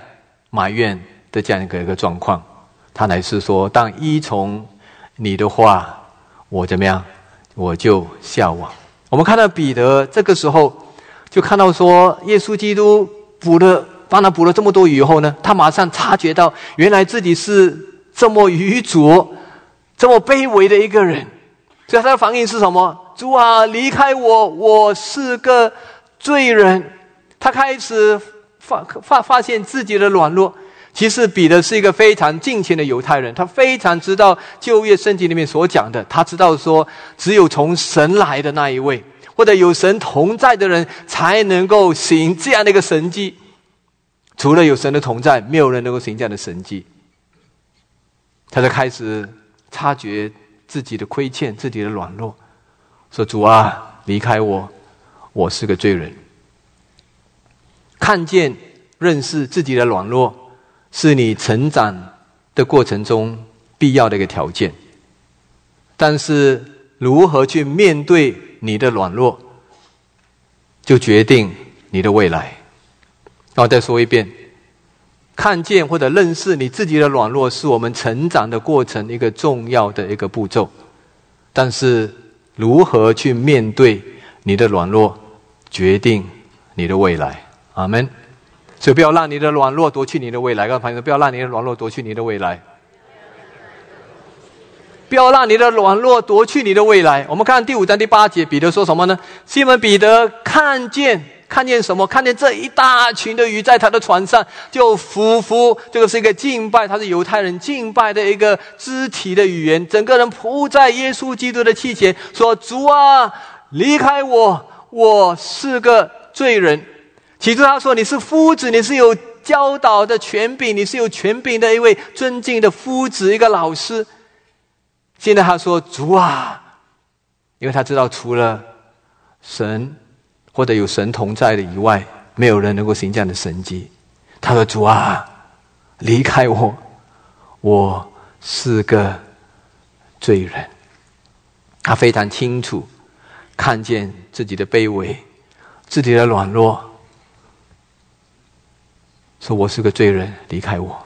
埋怨的这样一个一个状况，他乃是说：“当依从你的话。”我怎么样？我就下网。我们看到彼得这个时候，就看到说，耶稣基督捕了，帮他捕了这么多以后呢，他马上察觉到，原来自己是这么愚拙、这么卑微的一个人。所以他的反应是什么？主啊，离开我，我是个罪人。他开始发发发现自己的软弱。其实彼得是一个非常敬虔的犹太人，他非常知道旧约圣经里面所讲的，他知道说只有从神来的那一位，或者有神同在的人，才能够行这样的一个神迹。除了有神的同在，没有人能够行这样的神迹。他就开始察觉自己的亏欠，自己的软弱，说：“主啊，离开我，我是个罪人。”看见、认识自己的软弱。是你成长的过程中必要的一个条件，但是如何去面对你的软弱，就决定你的未来。那我再说一遍，看见或者认识你自己的软弱，是我们成长的过程一个重要的一个步骤，但是如何去面对你的软弱，决定你的未来。阿门。所以不要让你的软弱夺去你的未来。各位朋友，不要让你的软弱夺去你的未来。不要让你的软弱夺去你的未来。我们看第五章第八节，彼得说什么呢？西门彼得看见看见什么？看见这一大群的鱼在他的船上，就匍匐。这个是一个敬拜，他是犹太人敬拜的一个肢体的语言。整个人扑在耶稣基督的气前，说：“主啊，离开我，我是个罪人。”起初他说你是夫子，你是有教导的权柄，你是有权柄的一位尊敬的夫子，一个老师。现在他说主啊，因为他知道除了神或者有神同在的以外，没有人能够行这样的神迹。他说主啊，离开我，我是个罪人。他非常清楚看见自己的卑微，自己的软弱。说我是个罪人，离开我，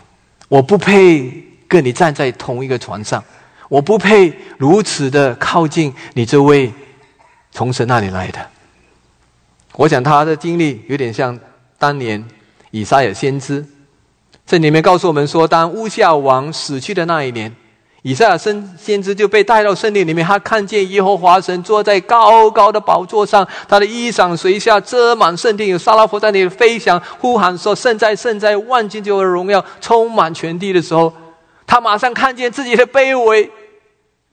我不配跟你站在同一个船上，我不配如此的靠近你这位从神那里来的。我想他的经历有点像当年以撒也先知，这里面告诉我们说，当乌夏王死去的那一年。以赛亚先先知就被带到圣殿里面，他看见耶和华神坐在高高的宝座上，他的衣裳垂下遮满圣殿，有沙拉佛在那里飞翔，呼喊说：“圣在，圣在，万金就的荣耀充满全地的时候，他马上看见自己的卑微，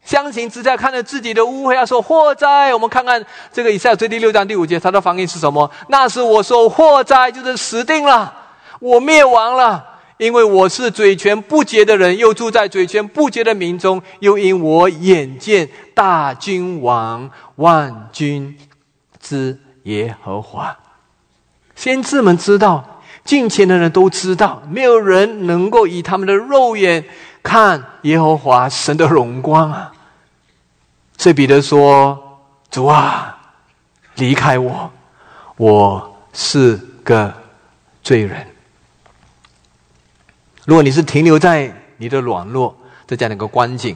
相形之下看着自己的污秽，他说：祸哉！我们看看这个以赛亚第六章第五节，他的反应是什么？那是我说祸哉，就是死定了，我灭亡了。”因为我是嘴权不洁的人，又住在嘴权不洁的民中，又因我眼见大君王万军之耶和华，先知们知道，近前的人都知道，没有人能够以他们的肉眼看耶和华神的荣光啊。所以彼得说：“主啊，离开我，我是个罪人。”如果你是停留在你的软弱这样的一个光景，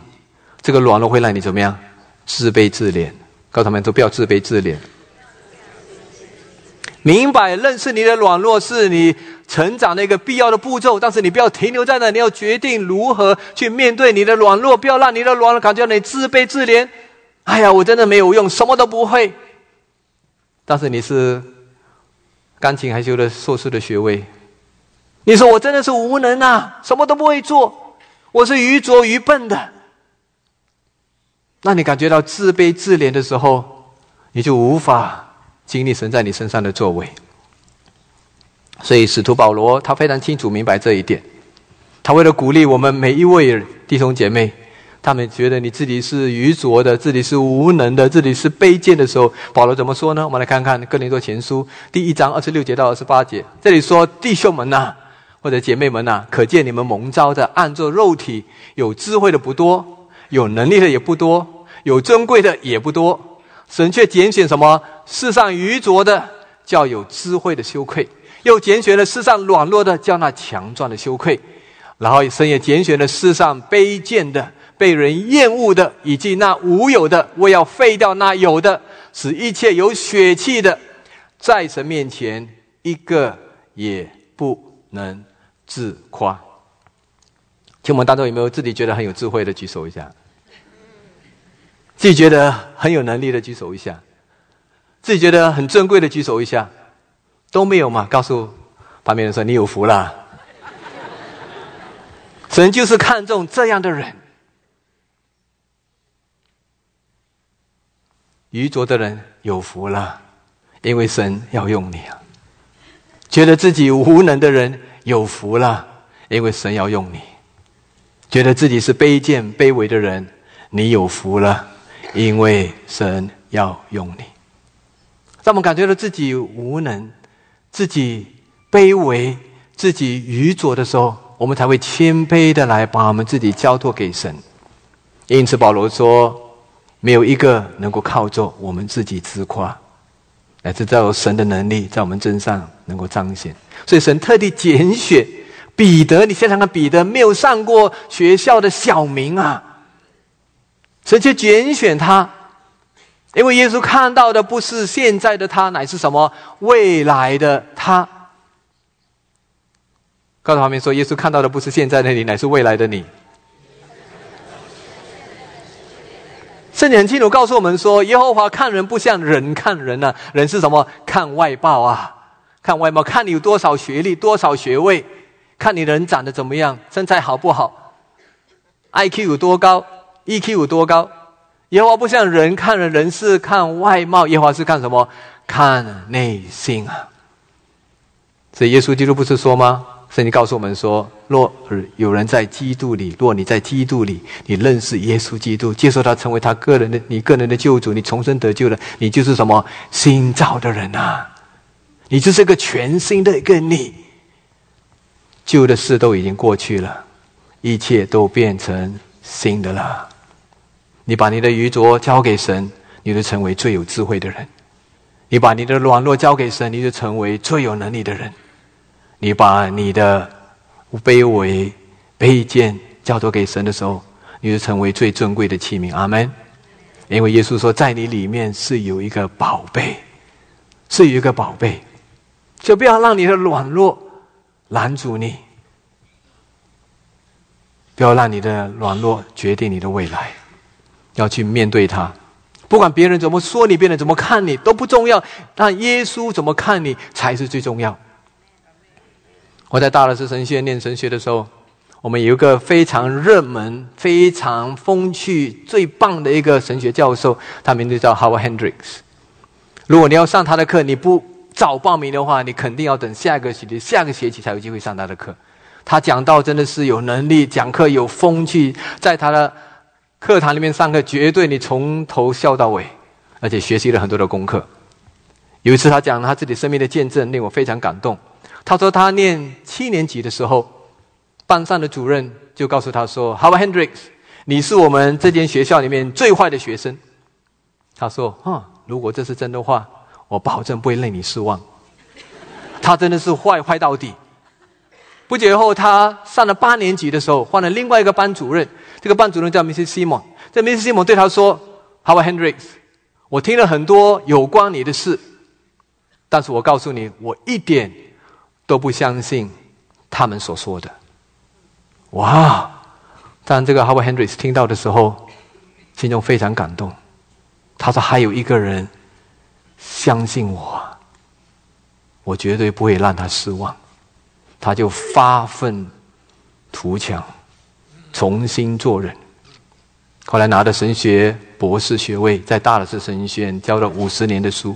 这个软弱会让你怎么样？自卑自怜。告诉他们都不要自卑自怜。明白认识你的软弱是你成长的一个必要的步骤，但是你不要停留在那，你要决定如何去面对你的软弱，不要让你的软弱感觉你自卑自怜。哎呀，我真的没有用，什么都不会。但是你是钢琴还修了硕士的学位。你说我真的是无能啊，什么都不会做，我是愚拙愚笨的。那你感觉到自卑自怜的时候，你就无法经历神在你身上的作为。所以使徒保罗他非常清楚明白这一点，他为了鼓励我们每一位弟兄姐妹，他们觉得你自己是愚拙的，自己是无能的，自己是卑贱的时候，保罗怎么说呢？我们来看看哥林多前书第一章二十六节到二十八节，这里说弟兄们呐。或者姐妹们呐，可见你们蒙召的，按做肉体有智慧的不多，有能力的也不多，有尊贵的也不多。神却拣选什么？世上愚拙的，叫有智慧的羞愧；又拣选了世上软弱的，叫那强壮的羞愧。然后神也拣选了世上卑贱的、被人厌恶的，以及那无有的，我要废掉那有的，使一切有血气的，在神面前一个也不能。自夸，请我们当中有没有自己觉得很有智慧的举手一下？自己觉得很有能力的举手一下？自己觉得很珍贵的举手一下？都没有嘛？告诉旁边人说：“你有福了。” 神就是看重这样的人。愚拙的人有福了，因为神要用你啊！觉得自己无能的人有福了，因为神要用你；觉得自己是卑贱卑微的人，你有福了，因为神要用你。当我们感觉到自己无能、自己卑微、自己愚拙的时候，我们才会谦卑的来把我们自己交托给神。因此，保罗说。没有一个能够靠着我们自己自夸，乃至在神的能力在我们身上能够彰显。所以神特地拣选彼得，你想想看，彼得没有上过学校的小明啊，神却拣选他，因为耶稣看到的不是现在的他，乃是什么未来的他。告诉旁边说，耶稣看到的不是现在的你，乃是未来的你。圣经很清楚告诉我们说，耶和华看人不像人看人呢，人是什么？看外貌啊，看外貌，看你有多少学历、多少学位，看你人长得怎么样，身材好不好，IQ 有多高，EQ 有多高。耶和华不像人看人，人是看外貌，耶和华是看什么？看内心啊。所以耶稣基督不是说吗？圣经告诉我们说：若有人在基督里，若你在基督里，你认识耶稣基督，接受他成为他个人的、你个人的救主，你重生得救了，你就是什么新造的人啊！你就是个全新的一个你。旧的事都已经过去了，一切都变成新的了。你把你的愚拙交给神，你就成为最有智慧的人；你把你的软弱交给神，你就成为最有能力的人。你把你的卑微、卑贱交托给神的时候，你就成为最尊贵的器皿。阿门。因为耶稣说，在你里面是有一个宝贝，是有一个宝贝，就不要让你的软弱拦阻你，不要让你的软弱决定你的未来，要去面对它。不管别人怎么说你，别人怎么看你都不重要，但耶稣怎么看你才是最重要。我在大乐士神学院念神学的时候，我们有一个非常热门、非常风趣、最棒的一个神学教授，他名字叫 Howard Hendricks。如果你要上他的课，你不早报名的话，你肯定要等下个学期、下个学期才有机会上他的课。他讲到真的是有能力，讲课有风趣，在他的课堂里面上课，绝对你从头笑到尾，而且学习了很多的功课。有一次他讲他自己生命的见证，令我非常感动。他说他念七年级的时候，班上的主任就告诉他说：“Howard Hendricks，你是我们这间学校里面最坏的学生。”他说：“哈，如果这是真的话，我保证不会令你失望。”他真的是坏坏到底。不久后，他上了八年级的时候，换了另外一个班主任。这个班主任叫 Mrs. Simon。这 Mrs. Simon 对他说：“Howard Hendricks，我听了很多有关你的事，但是我告诉你，我一点。”都不相信他们所说的。哇！当这个 Howard Hendricks 听到的时候，心中非常感动。他说：“还有一个人相信我，我绝对不会让他失望。”他就发愤图强，重新做人。后来拿着神学博士学位，在大的是神学院教了五十年的书。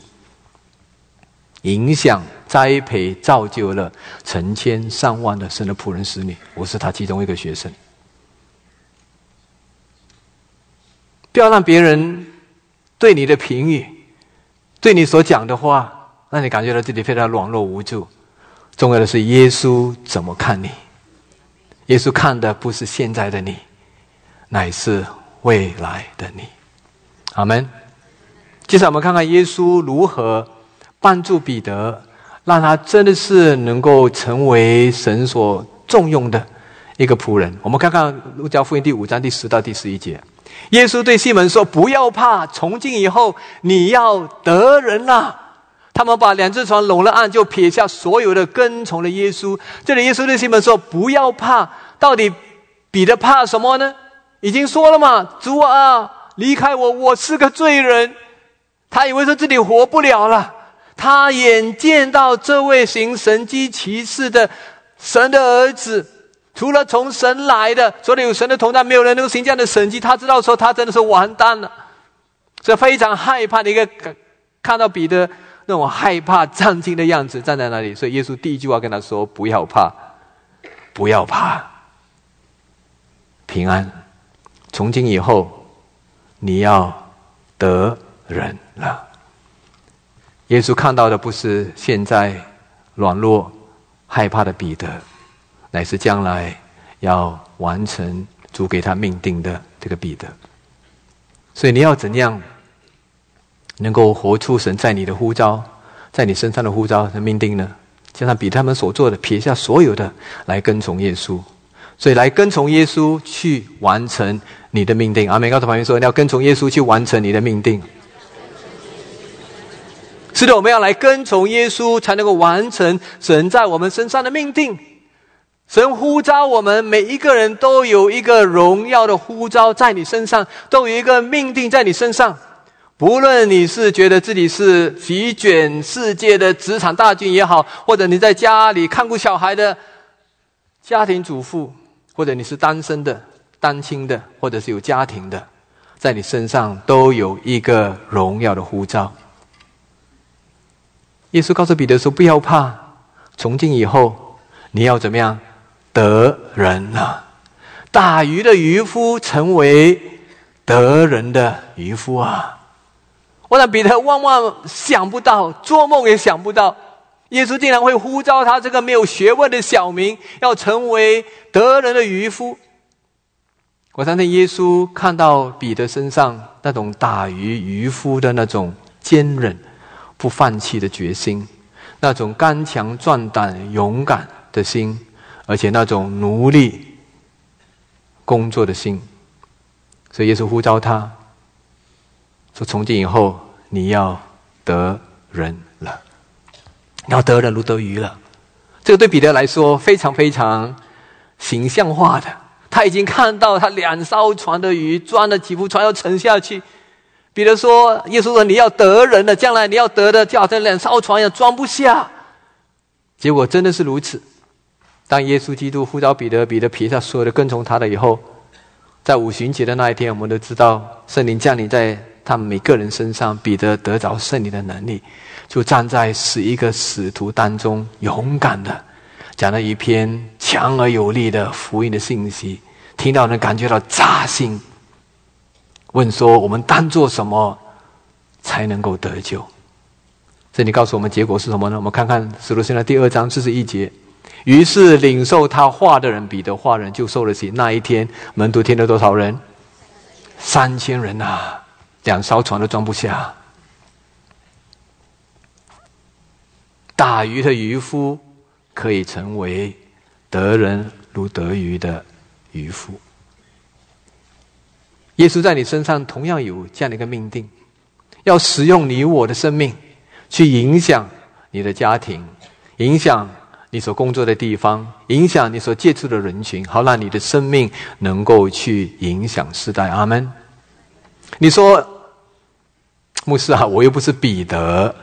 影响、栽培、造就了成千上万的神的仆人、使女。我是他其中一个学生。不要让别人对你的评语、对你所讲的话，让你感觉到自己非常软弱无助。重要的是耶稣怎么看你？耶稣看的不是现在的你，乃是未来的你。阿门。接下来我们看看耶稣如何。帮助彼得，让他真的是能够成为神所重用的一个仆人。我们看看路加福音第五章第十到第十一节，耶稣对西门说：“不要怕，从今以后你要得人了。”他们把两只船拢了岸，就撇下所有的，跟从了耶稣。这里耶稣对西门说：“不要怕。”到底彼得怕什么呢？已经说了嘛，主啊，离开我，我是个罪人。他以为说自己活不了了。他眼见到这位行神机骑士的神的儿子，除了从神来的，除了有神的同在，没有人能够行这样的神迹。他知道说，他真的是完蛋了，是非常害怕的一个看到彼得那种害怕、战惊的样子站在那里。所以耶稣第一句话跟他说：“不要怕，不要怕，平安。从今以后，你要得人了。”耶稣看到的不是现在软弱、害怕的彼得，乃是将来要完成主给他命定的这个彼得。所以你要怎样能够活出神在你的呼召，在你身上的呼召的命定呢？就像彼得他们所做的，撇下所有的来跟从耶稣。所以来跟从耶稣去完成你的命定。阿美告诉旁边说：你要跟从耶稣去完成你的命定。是的，我们要来跟从耶稣，才能够完成神在我们身上的命定。神呼召我们每一个人都有一个荣耀的呼召在你身上，都有一个命定在你身上。不论你是觉得自己是席卷世界的职场大军也好，或者你在家里看顾小孩的家庭主妇，或者你是单身的、单亲的，或者是有家庭的，在你身上都有一个荣耀的呼召。耶稣告诉彼得说：“不要怕，从今以后，你要怎么样得人呢？打鱼的渔夫成为得人的渔夫啊！我让彼得万万想不到，做梦也想不到，耶稣竟然会呼召他这个没有学问的小民，要成为得人的渔夫。我相信耶稣看到彼得身上那种打鱼渔夫的那种坚韧。”不放弃的决心，那种刚强壮胆、勇敢的心，而且那种努力工作的心，所以耶稣呼召他说：“从今以后，你要得人了，要得人如得鱼了。”这个对彼得来说非常非常形象化的，他已经看到他两艘船的鱼装了几副船要沉下去。比如说，耶稣说：“你要得人的，将来你要得的，就好像两艘船一样装不下。”结果真的是如此。当耶稣基督呼召彼得，彼得撇下所有的跟从他的以后，在五旬节的那一天，我们都知道圣灵降临在他们每个人身上，彼得得着圣灵的能力，就站在十一个使徒当中，勇敢的讲了一篇强而有力的福音的信息，听到人感觉到扎心。问说：“我们当做什么才能够得救？”这里告诉我们结果是什么呢？我们看看《使徒行传》第二章四十一节。于是领受他话的人，彼得话人就受了洗。那一天，门徒听了多少人？三千人呐！两艘船都装不下。打鱼的渔夫可以成为得人如得鱼的渔夫。耶稣在你身上同样有这样的一个命定，要使用你我的生命，去影响你的家庭，影响你所工作的地方，影响你所接触的人群，好让你的生命能够去影响世代。阿门。你说，牧师啊，我又不是彼得，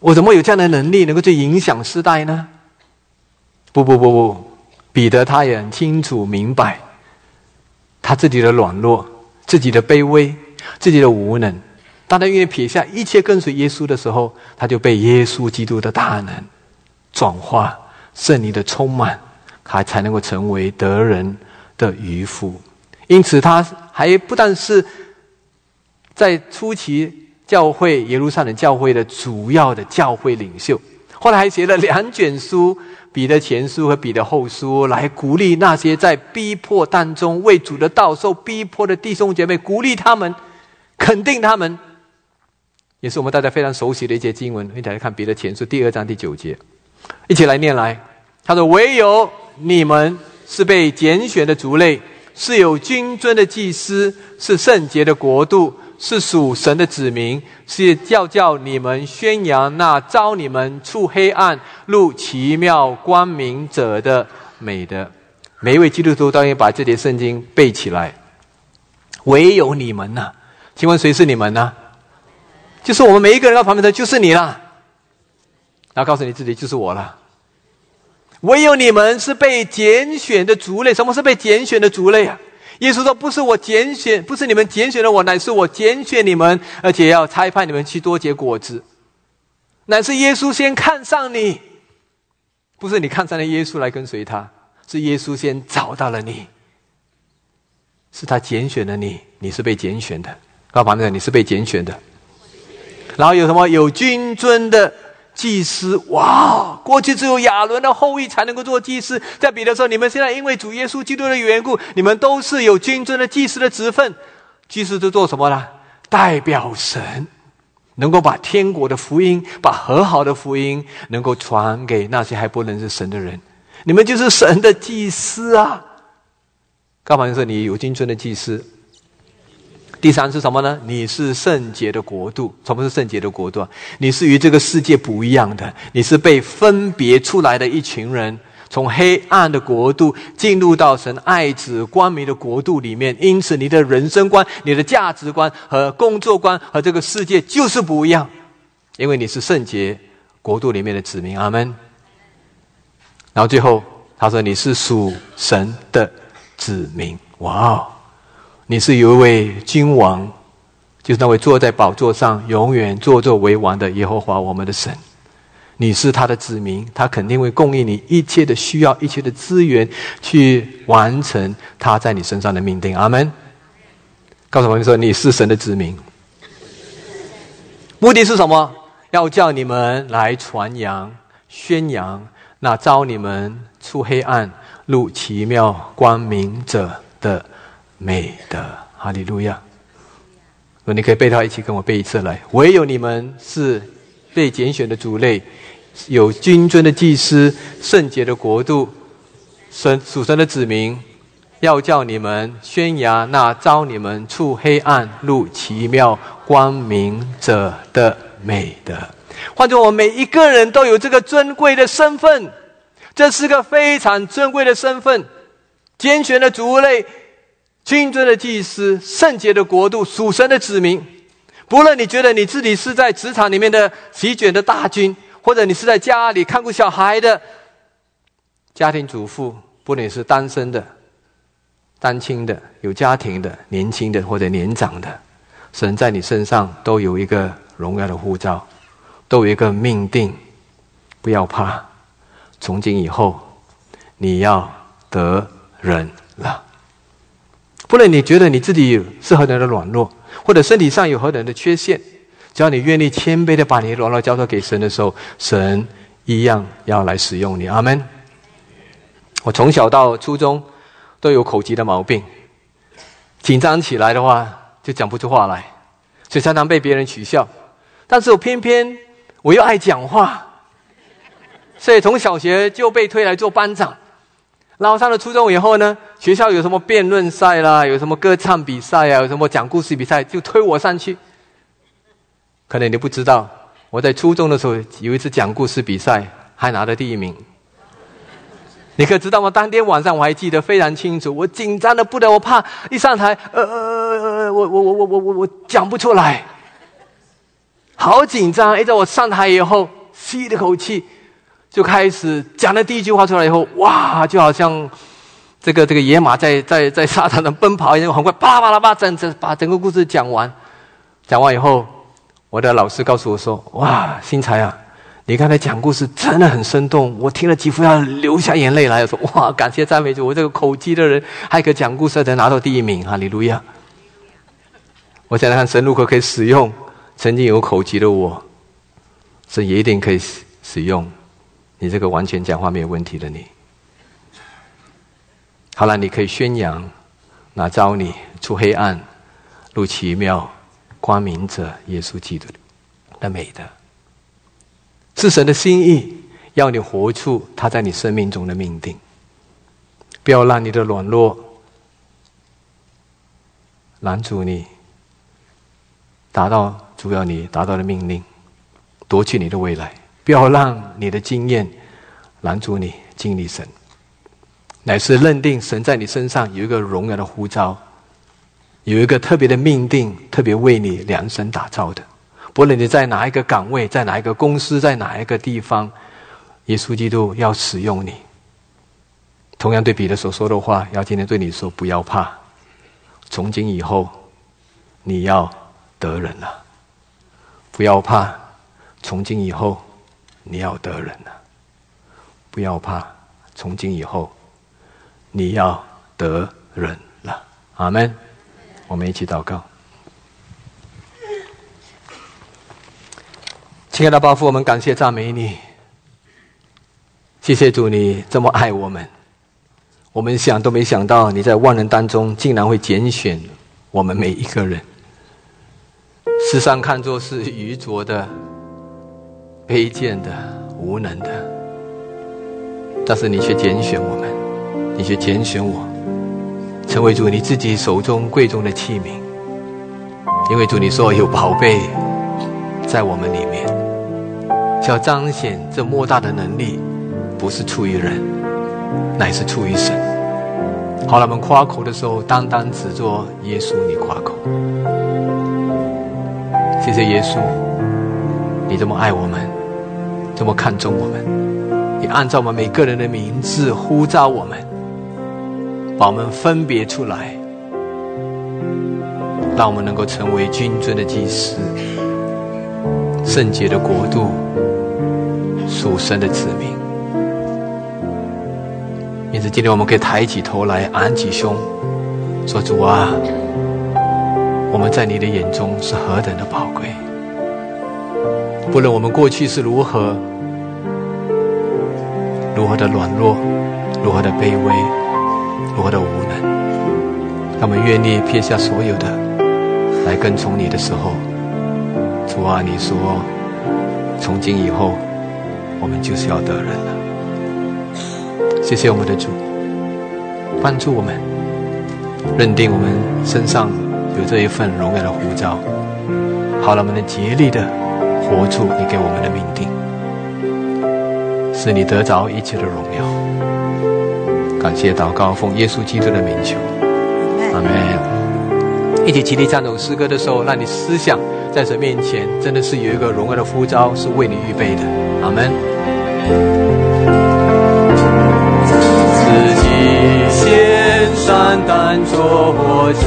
我怎么有这样的能力能够去影响世代呢？不不不不，彼得他也很清楚明白。他自己的软弱，自己的卑微，自己的无能，当他愿意撇下一切跟随耶稣的时候，他就被耶稣基督的大能转化、圣灵的充满，他才能够成为得人的渔夫。因此，他还不但是在初期教会耶路撒冷教会的主要的教会领袖，后来还写了两卷书。彼得前书和彼得后书，来鼓励那些在逼迫当中为主的道受逼迫的弟兄姐妹，鼓励他们，肯定他们，也是我们大家非常熟悉的一些经文。一起来看彼得前书第二章第九节，一起来念来。他说：“唯有你们是被拣选的族类，是有君尊的祭司，是圣洁的国度。”是属神的子民，是叫叫你们宣扬那招你们出黑暗入奇妙光明者的美德。每一位基督徒都应把这节圣经背起来。唯有你们呐，请问谁是你们呢？就是我们每一个人到旁边的，就是你啦。然后告诉你自己就是我了。唯有你们是被拣选的族类。什么是被拣选的族类啊？耶稣说：“不是我拣选，不是你们拣选了我，乃是我拣选你们，而且要差派你们去多结果子。乃是耶稣先看上你，不是你看上了耶稣来跟随他，是耶稣先找到了你，是他拣选了你，你是被拣选的。告诉旁边你是被拣选的。然后有什么？有君尊的。”祭司哇，过去只有亚伦的后裔才能够做祭司。在彼得说：“你们现在因为主耶稣基督的缘故，你们都是有君尊的祭司的职分。祭司都做什么呢？代表神，能够把天国的福音、把和好的福音，能够传给那些还不认识神的人。你们就是神的祭司啊！干嘛说你有君尊的祭司？”第三是什么呢？你是圣洁的国度。什么是圣洁的国度啊？你是与这个世界不一样的，你是被分别出来的一群人，从黑暗的国度进入到神爱子光明的国度里面。因此，你的人生观、你的价值观和工作观和这个世界就是不一样，因为你是圣洁国度里面的子民。阿门。然后最后他说：“你是属神的子民。”哇哦！你是有一位君王，就是那位坐在宝座上永远坐坐为王的耶和华我们的神。你是他的子民，他肯定会供应你一切的需要，一切的资源，去完成他在你身上的命定。阿门。告诉我们说，你是神的子民，目的是什么？要叫你们来传扬、宣扬那招你们出黑暗入奇妙光明者的。美的哈利路亚！说你可以背他一起跟我背一次来。唯有你们是被拣选的族类，有君尊的祭司，圣洁的国度，神属神的子民，要叫你们宣扬那招你们出黑暗入奇妙光明者的美的。换作我每一个人都有这个尊贵的身份，这是个非常尊贵的身份，拣选的族类。君尊的祭司，圣洁的国度，属神的子民。不论你觉得你自己是在职场里面的席卷的大军，或者你是在家里看顾小孩的家庭主妇，不论你是单身的、单亲的、有家庭的、年轻的或者年长的，神在你身上都有一个荣耀的护照，都有一个命定。不要怕，从今以后你要得人了。不论你觉得你自己是何等的软弱，或者身体上有何等的缺陷，只要你愿意谦卑的把你软弱交托给神的时候，神一样要来使用你。阿门。我从小到初中都有口疾的毛病，紧张起来的话就讲不出话来，所以常常被别人取笑。但是我偏偏我又爱讲话，所以从小学就被推来做班长。然后上了初中以后呢，学校有什么辩论赛啦，有什么歌唱比赛啊，有什么讲故事比赛，就推我上去。可能你不知道，我在初中的时候有一次讲故事比赛，还拿了第一名。你可知道吗？当天晚上我还记得非常清楚，我紧张的不得，我怕一上台，呃呃呃呃，我我我我我我我讲不出来，好紧张。一直我上台以后，吸了口气。就开始讲了第一句话出来以后，哇，就好像这个这个野马在 在在沙滩上奔跑一样，很快啪啦啪啦啪，整整把整个故事讲完。讲完以后，我的老师告诉我说：“哇，新才啊，你刚才讲故事真的很生动，我听了几乎要流下眼泪来。”说：“哇，感谢赞美主，我这个口疾的人还可以讲故事，才拿到第一名，哈利路亚！” 我想想看，神如何可以使用曾经有口疾的我，神也一定可以使用。你这个完全讲话没有问题的你，好了，你可以宣扬，那招你出黑暗入奇妙光明者耶稣基督的美德，是神的心意，要你活出他在你生命中的命定，不要让你的软弱拦阻你达到主要你达到的命令，夺去你的未来。不要让你的经验拦阻你经历神，乃是认定神在你身上有一个荣耀的呼召，有一个特别的命定，特别为你量身打造的。不论你在哪一个岗位，在哪一个公司，在哪一个地方，耶稣基督要使用你。同样对彼得所说的话，要今天对你说：不要怕，从今以后，你要得人了。不要怕，从今以后，你要得人了。不要怕，从今以后，你要得人了。阿门。我们一起祷告。亲爱的巴父，我们感谢赞美你，谢谢主，你这么爱我们，我们想都没想到你在万人当中竟然会拣选我们每一个人。世上看作是愚拙的、卑贱的、无能的，但是你却拣选我们，你却拣选我，成为主你自己手中贵重的器皿。因为主你说有宝贝在我们里面。要彰显这莫大的能力，不是出于人，乃是出于神。好了，我们夸口的时候，单单只做耶稣你夸口。谢谢耶稣，你这么爱我们，这么看重我们，你按照我们每个人的名字呼召我们，把我们分别出来，让我们能够成为君尊的祭司，圣洁的国度。属神的子民，因此今天我们可以抬起头来，昂起胸，说：“主啊，我们在你的眼中是何等的宝贵！不论我们过去是如何，如何的软弱，如何的卑微，如何的无能，他们愿意撇下所有的来跟从你的时候，主啊，你说，从今以后。”我们就是要得人了。谢谢我们的主，帮助我们认定我们身上有这一份荣耀的护照。好了，我们能竭力的活出你给我们的命定，使你得着一切的荣耀。感谢祷告，奉耶稣基督的名求，阿门。一起齐力唱这首诗歌的时候，让你思想在神面前真的是有一个荣耀的呼召，是为你预备的。阿门。自己先善担作起，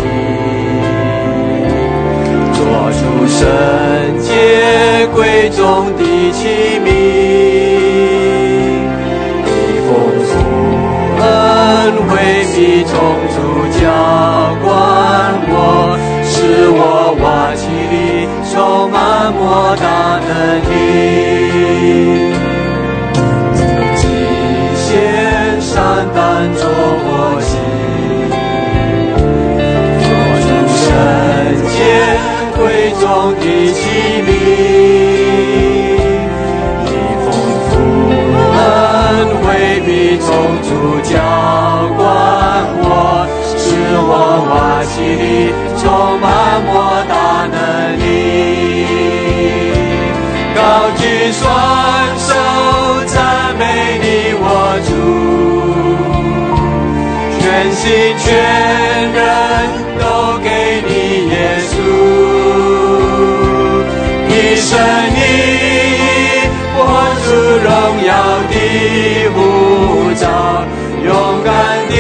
做出圣洁贵重的器皿，你丰富恩惠必充足浇灌我，使我瓦器里充满莫大能力。中的器皿，以丰富恩惠必充足浇灌我，使我瓦器里充满莫大能力，高举双手赞美你我主。全心全人你握住荣耀的护照，勇敢地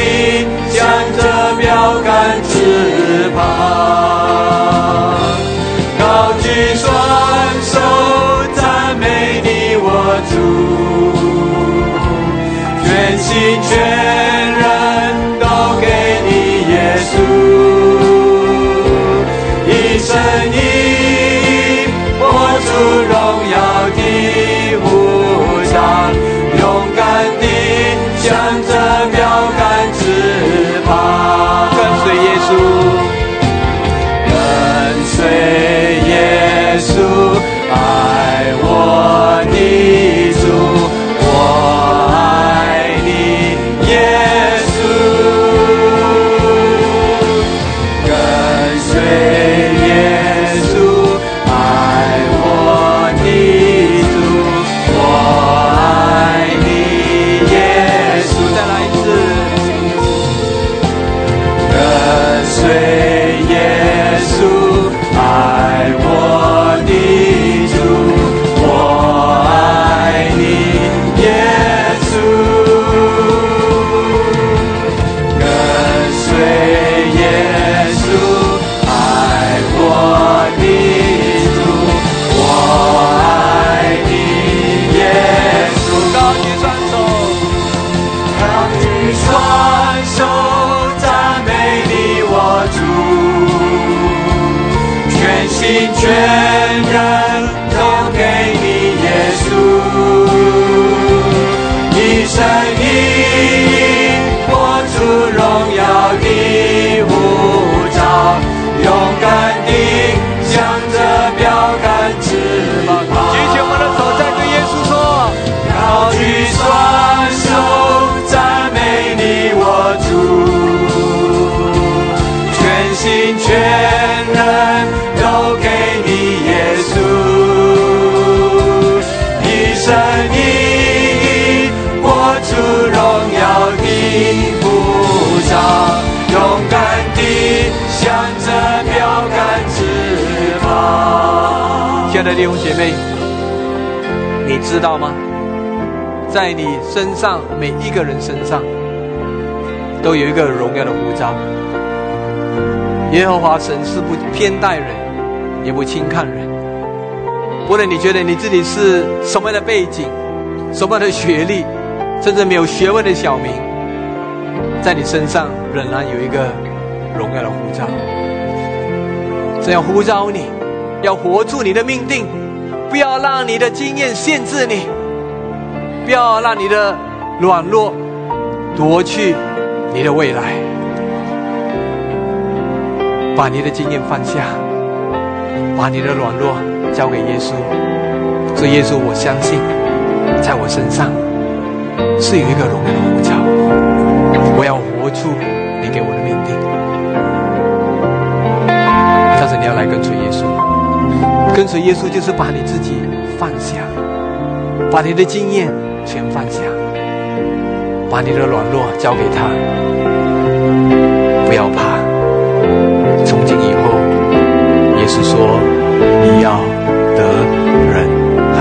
向着标杆直跑，高举双手赞美你，我主，全心全妹，你知道吗？在你身上，每一个人身上，都有一个荣耀的呼召。耶和华神是不偏待人，也不轻看人。无论你觉得你自己是什么样的背景、什么样的学历，甚至没有学问的小民，在你身上仍然有一个荣耀的呼召。这样呼召你，要活出你的命定，不要让你的经验限制你，不要让你的软弱夺去你的未来。把你的经验放下，把你的软弱交给耶稣。说耶稣，我相信，在我身上是有一个荣耀的呼召，我要活出你给我的命定。但是你要来跟随耶稣，跟随耶稣就是把你自己放下，把你的经验全放下，把你的软弱交给他，不要怕。从今以后，耶稣说：“你要得人了。”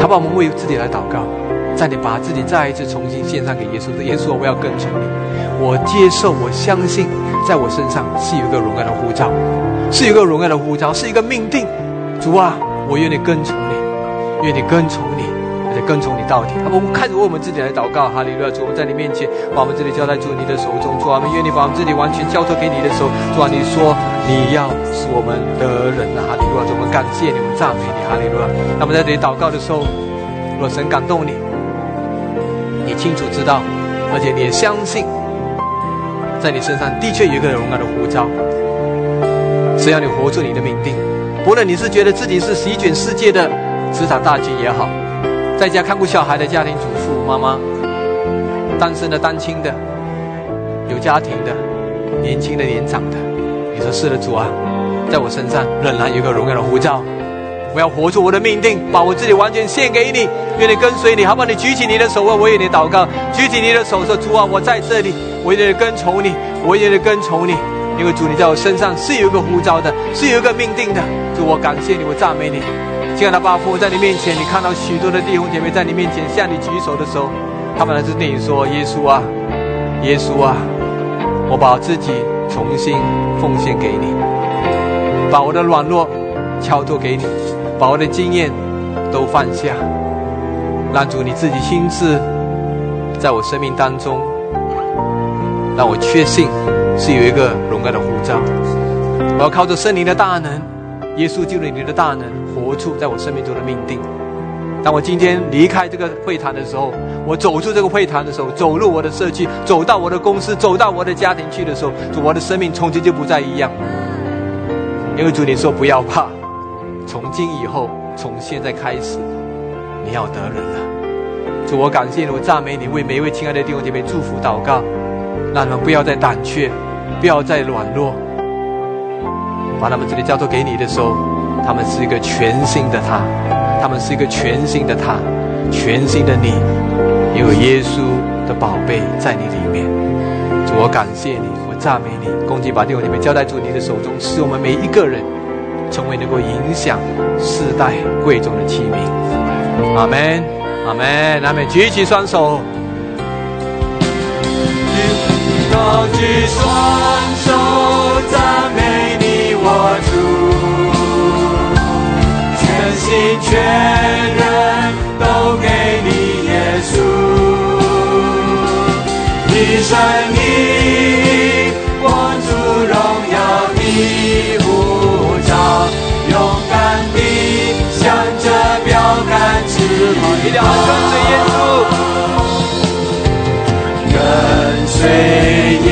他把我们为自己来祷告，在你把自己再一次重新献上给耶稣耶稣，我要跟从你，我接受，我相信，在我身上是有一个荣耀的呼召，是有一个荣耀的呼召，是一个命定。主啊，我愿意跟从你，愿意跟从你。跟从你到底。我们开始为我们自己来祷告，哈利路亚！主，我们在你面前，把我们自己交在主你的手中。主啊，我们愿你把我们自己完全交托给你的手。主啊，你说你要使我们得人啊，哈利路亚！主，我们感谢你，我们赞美你，哈利路亚！那么在这里祷告的时候，若神感动你，你清楚知道，而且你也相信，在你身上的确有一个荣耀的呼召，只要你活出你的命定，不论你是觉得自己是席卷世界的职场大军也好。在家看顾小孩的家庭主妇妈妈，单身的、单亲的，有家庭的、年轻的、年长的，你说是的，主啊，在我身上仍然有一个荣耀的呼召，我要活出我的命定，把我自己完全献给你，愿你跟随你，好不好？你举起你的手，我为你祷告，举起你的手说：主啊，我在这里，我愿意跟从你，我愿意跟从你，因为主你在我身上是有一个呼召的，是有一个命定的，主我感谢你，我赞美你。亲爱的爸父，在你面前，你看到许多的弟兄姐妹在你面前向你举手的时候，他们来自对你说：“耶稣啊，耶稣啊，我把自己重新奉献给你，把我的软弱交托给你，把我的经验都放下，让主你自己亲自在我生命当中，让我确信是有一个荣耀的护照。我要靠着圣灵的大能，耶稣救了你的大能。”活出在我生命中的命定。当我今天离开这个会谈的时候，我走出这个会谈的时候，走入我的社区，走到我的公司，走到我的家庭去的时候，主，我的生命从今就不再一样。因为主你说不要怕，从今以后，从现在开始，你要得人了。主，我感谢你，我赞美你，为每一位亲爱的弟兄姐妹祝福祷告，让他们不要再胆怯，不要再软弱，把他们这里交托给你的时候。他们是一个全新的他，他们是一个全新的他，全新的你，有耶稣的宝贝在你里面。主，我感谢你，我赞美你，恭敬把弟兄姐妹交在主你的手中，使我们每一个人成为能够影响世代贵重的器皿。阿门，阿门，阿门。举起双手，高举双手赞美你，我主。心全人都给你，耶稣，一生你活出荣耀你。跟随耶稣，跟随耶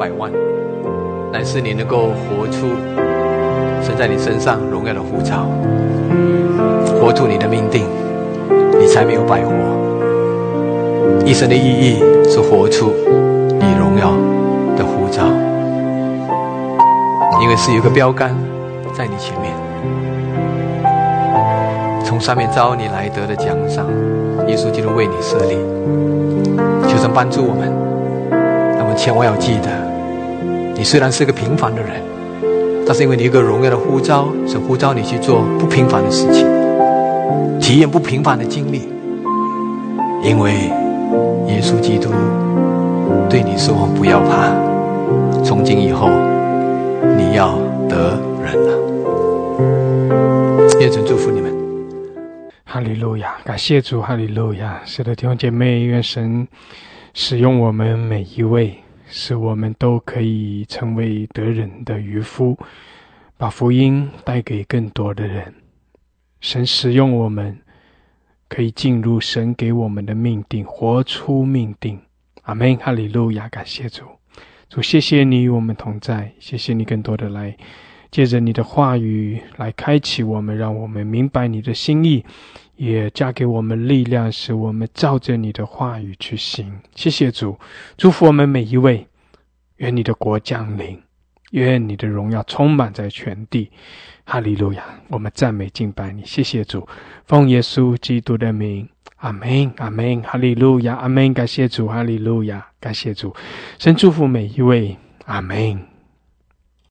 百万，乃是你能够活出神在你身上荣耀的呼召，活出你的命定，你才没有白活。一生的意义是活出你荣耀的呼召，因为是有一个标杆在你前面，从上面招你来得的奖赏，耶稣基督为你设立。求神帮助我们，那么千万要记得，你虽然是个平凡的人，但是因为你一个荣耀的呼召，神呼召你去做不平凡的事情，体验不平凡的经历，因为耶稣基督对你说：“不要怕，从今以后你要得人了。”愿神祝福你们。哈利路亚，感谢主，哈利路亚。是的，弟兄姐妹，愿神使用我们每一位，使我们都可以成为得人的渔夫，把福音带给更多的人。神使用我们，可以进入神给我们的命定，活出命定。阿门，哈利路亚，感谢主。主，谢谢你与我们同在，谢谢你更多的来。借着你的话语来开启我们，让我们明白你的心意，也加给我们力量，使我们照着你的话语去行。谢谢主，祝福我们每一位。愿你的国降临，愿你的荣耀充满在全地。哈利路亚！我们赞美敬拜你，谢谢主，奉耶稣基督的名，阿门，阿门，哈利路亚，阿门。感谢主，哈利路亚，感谢主，神祝福每一位，阿门。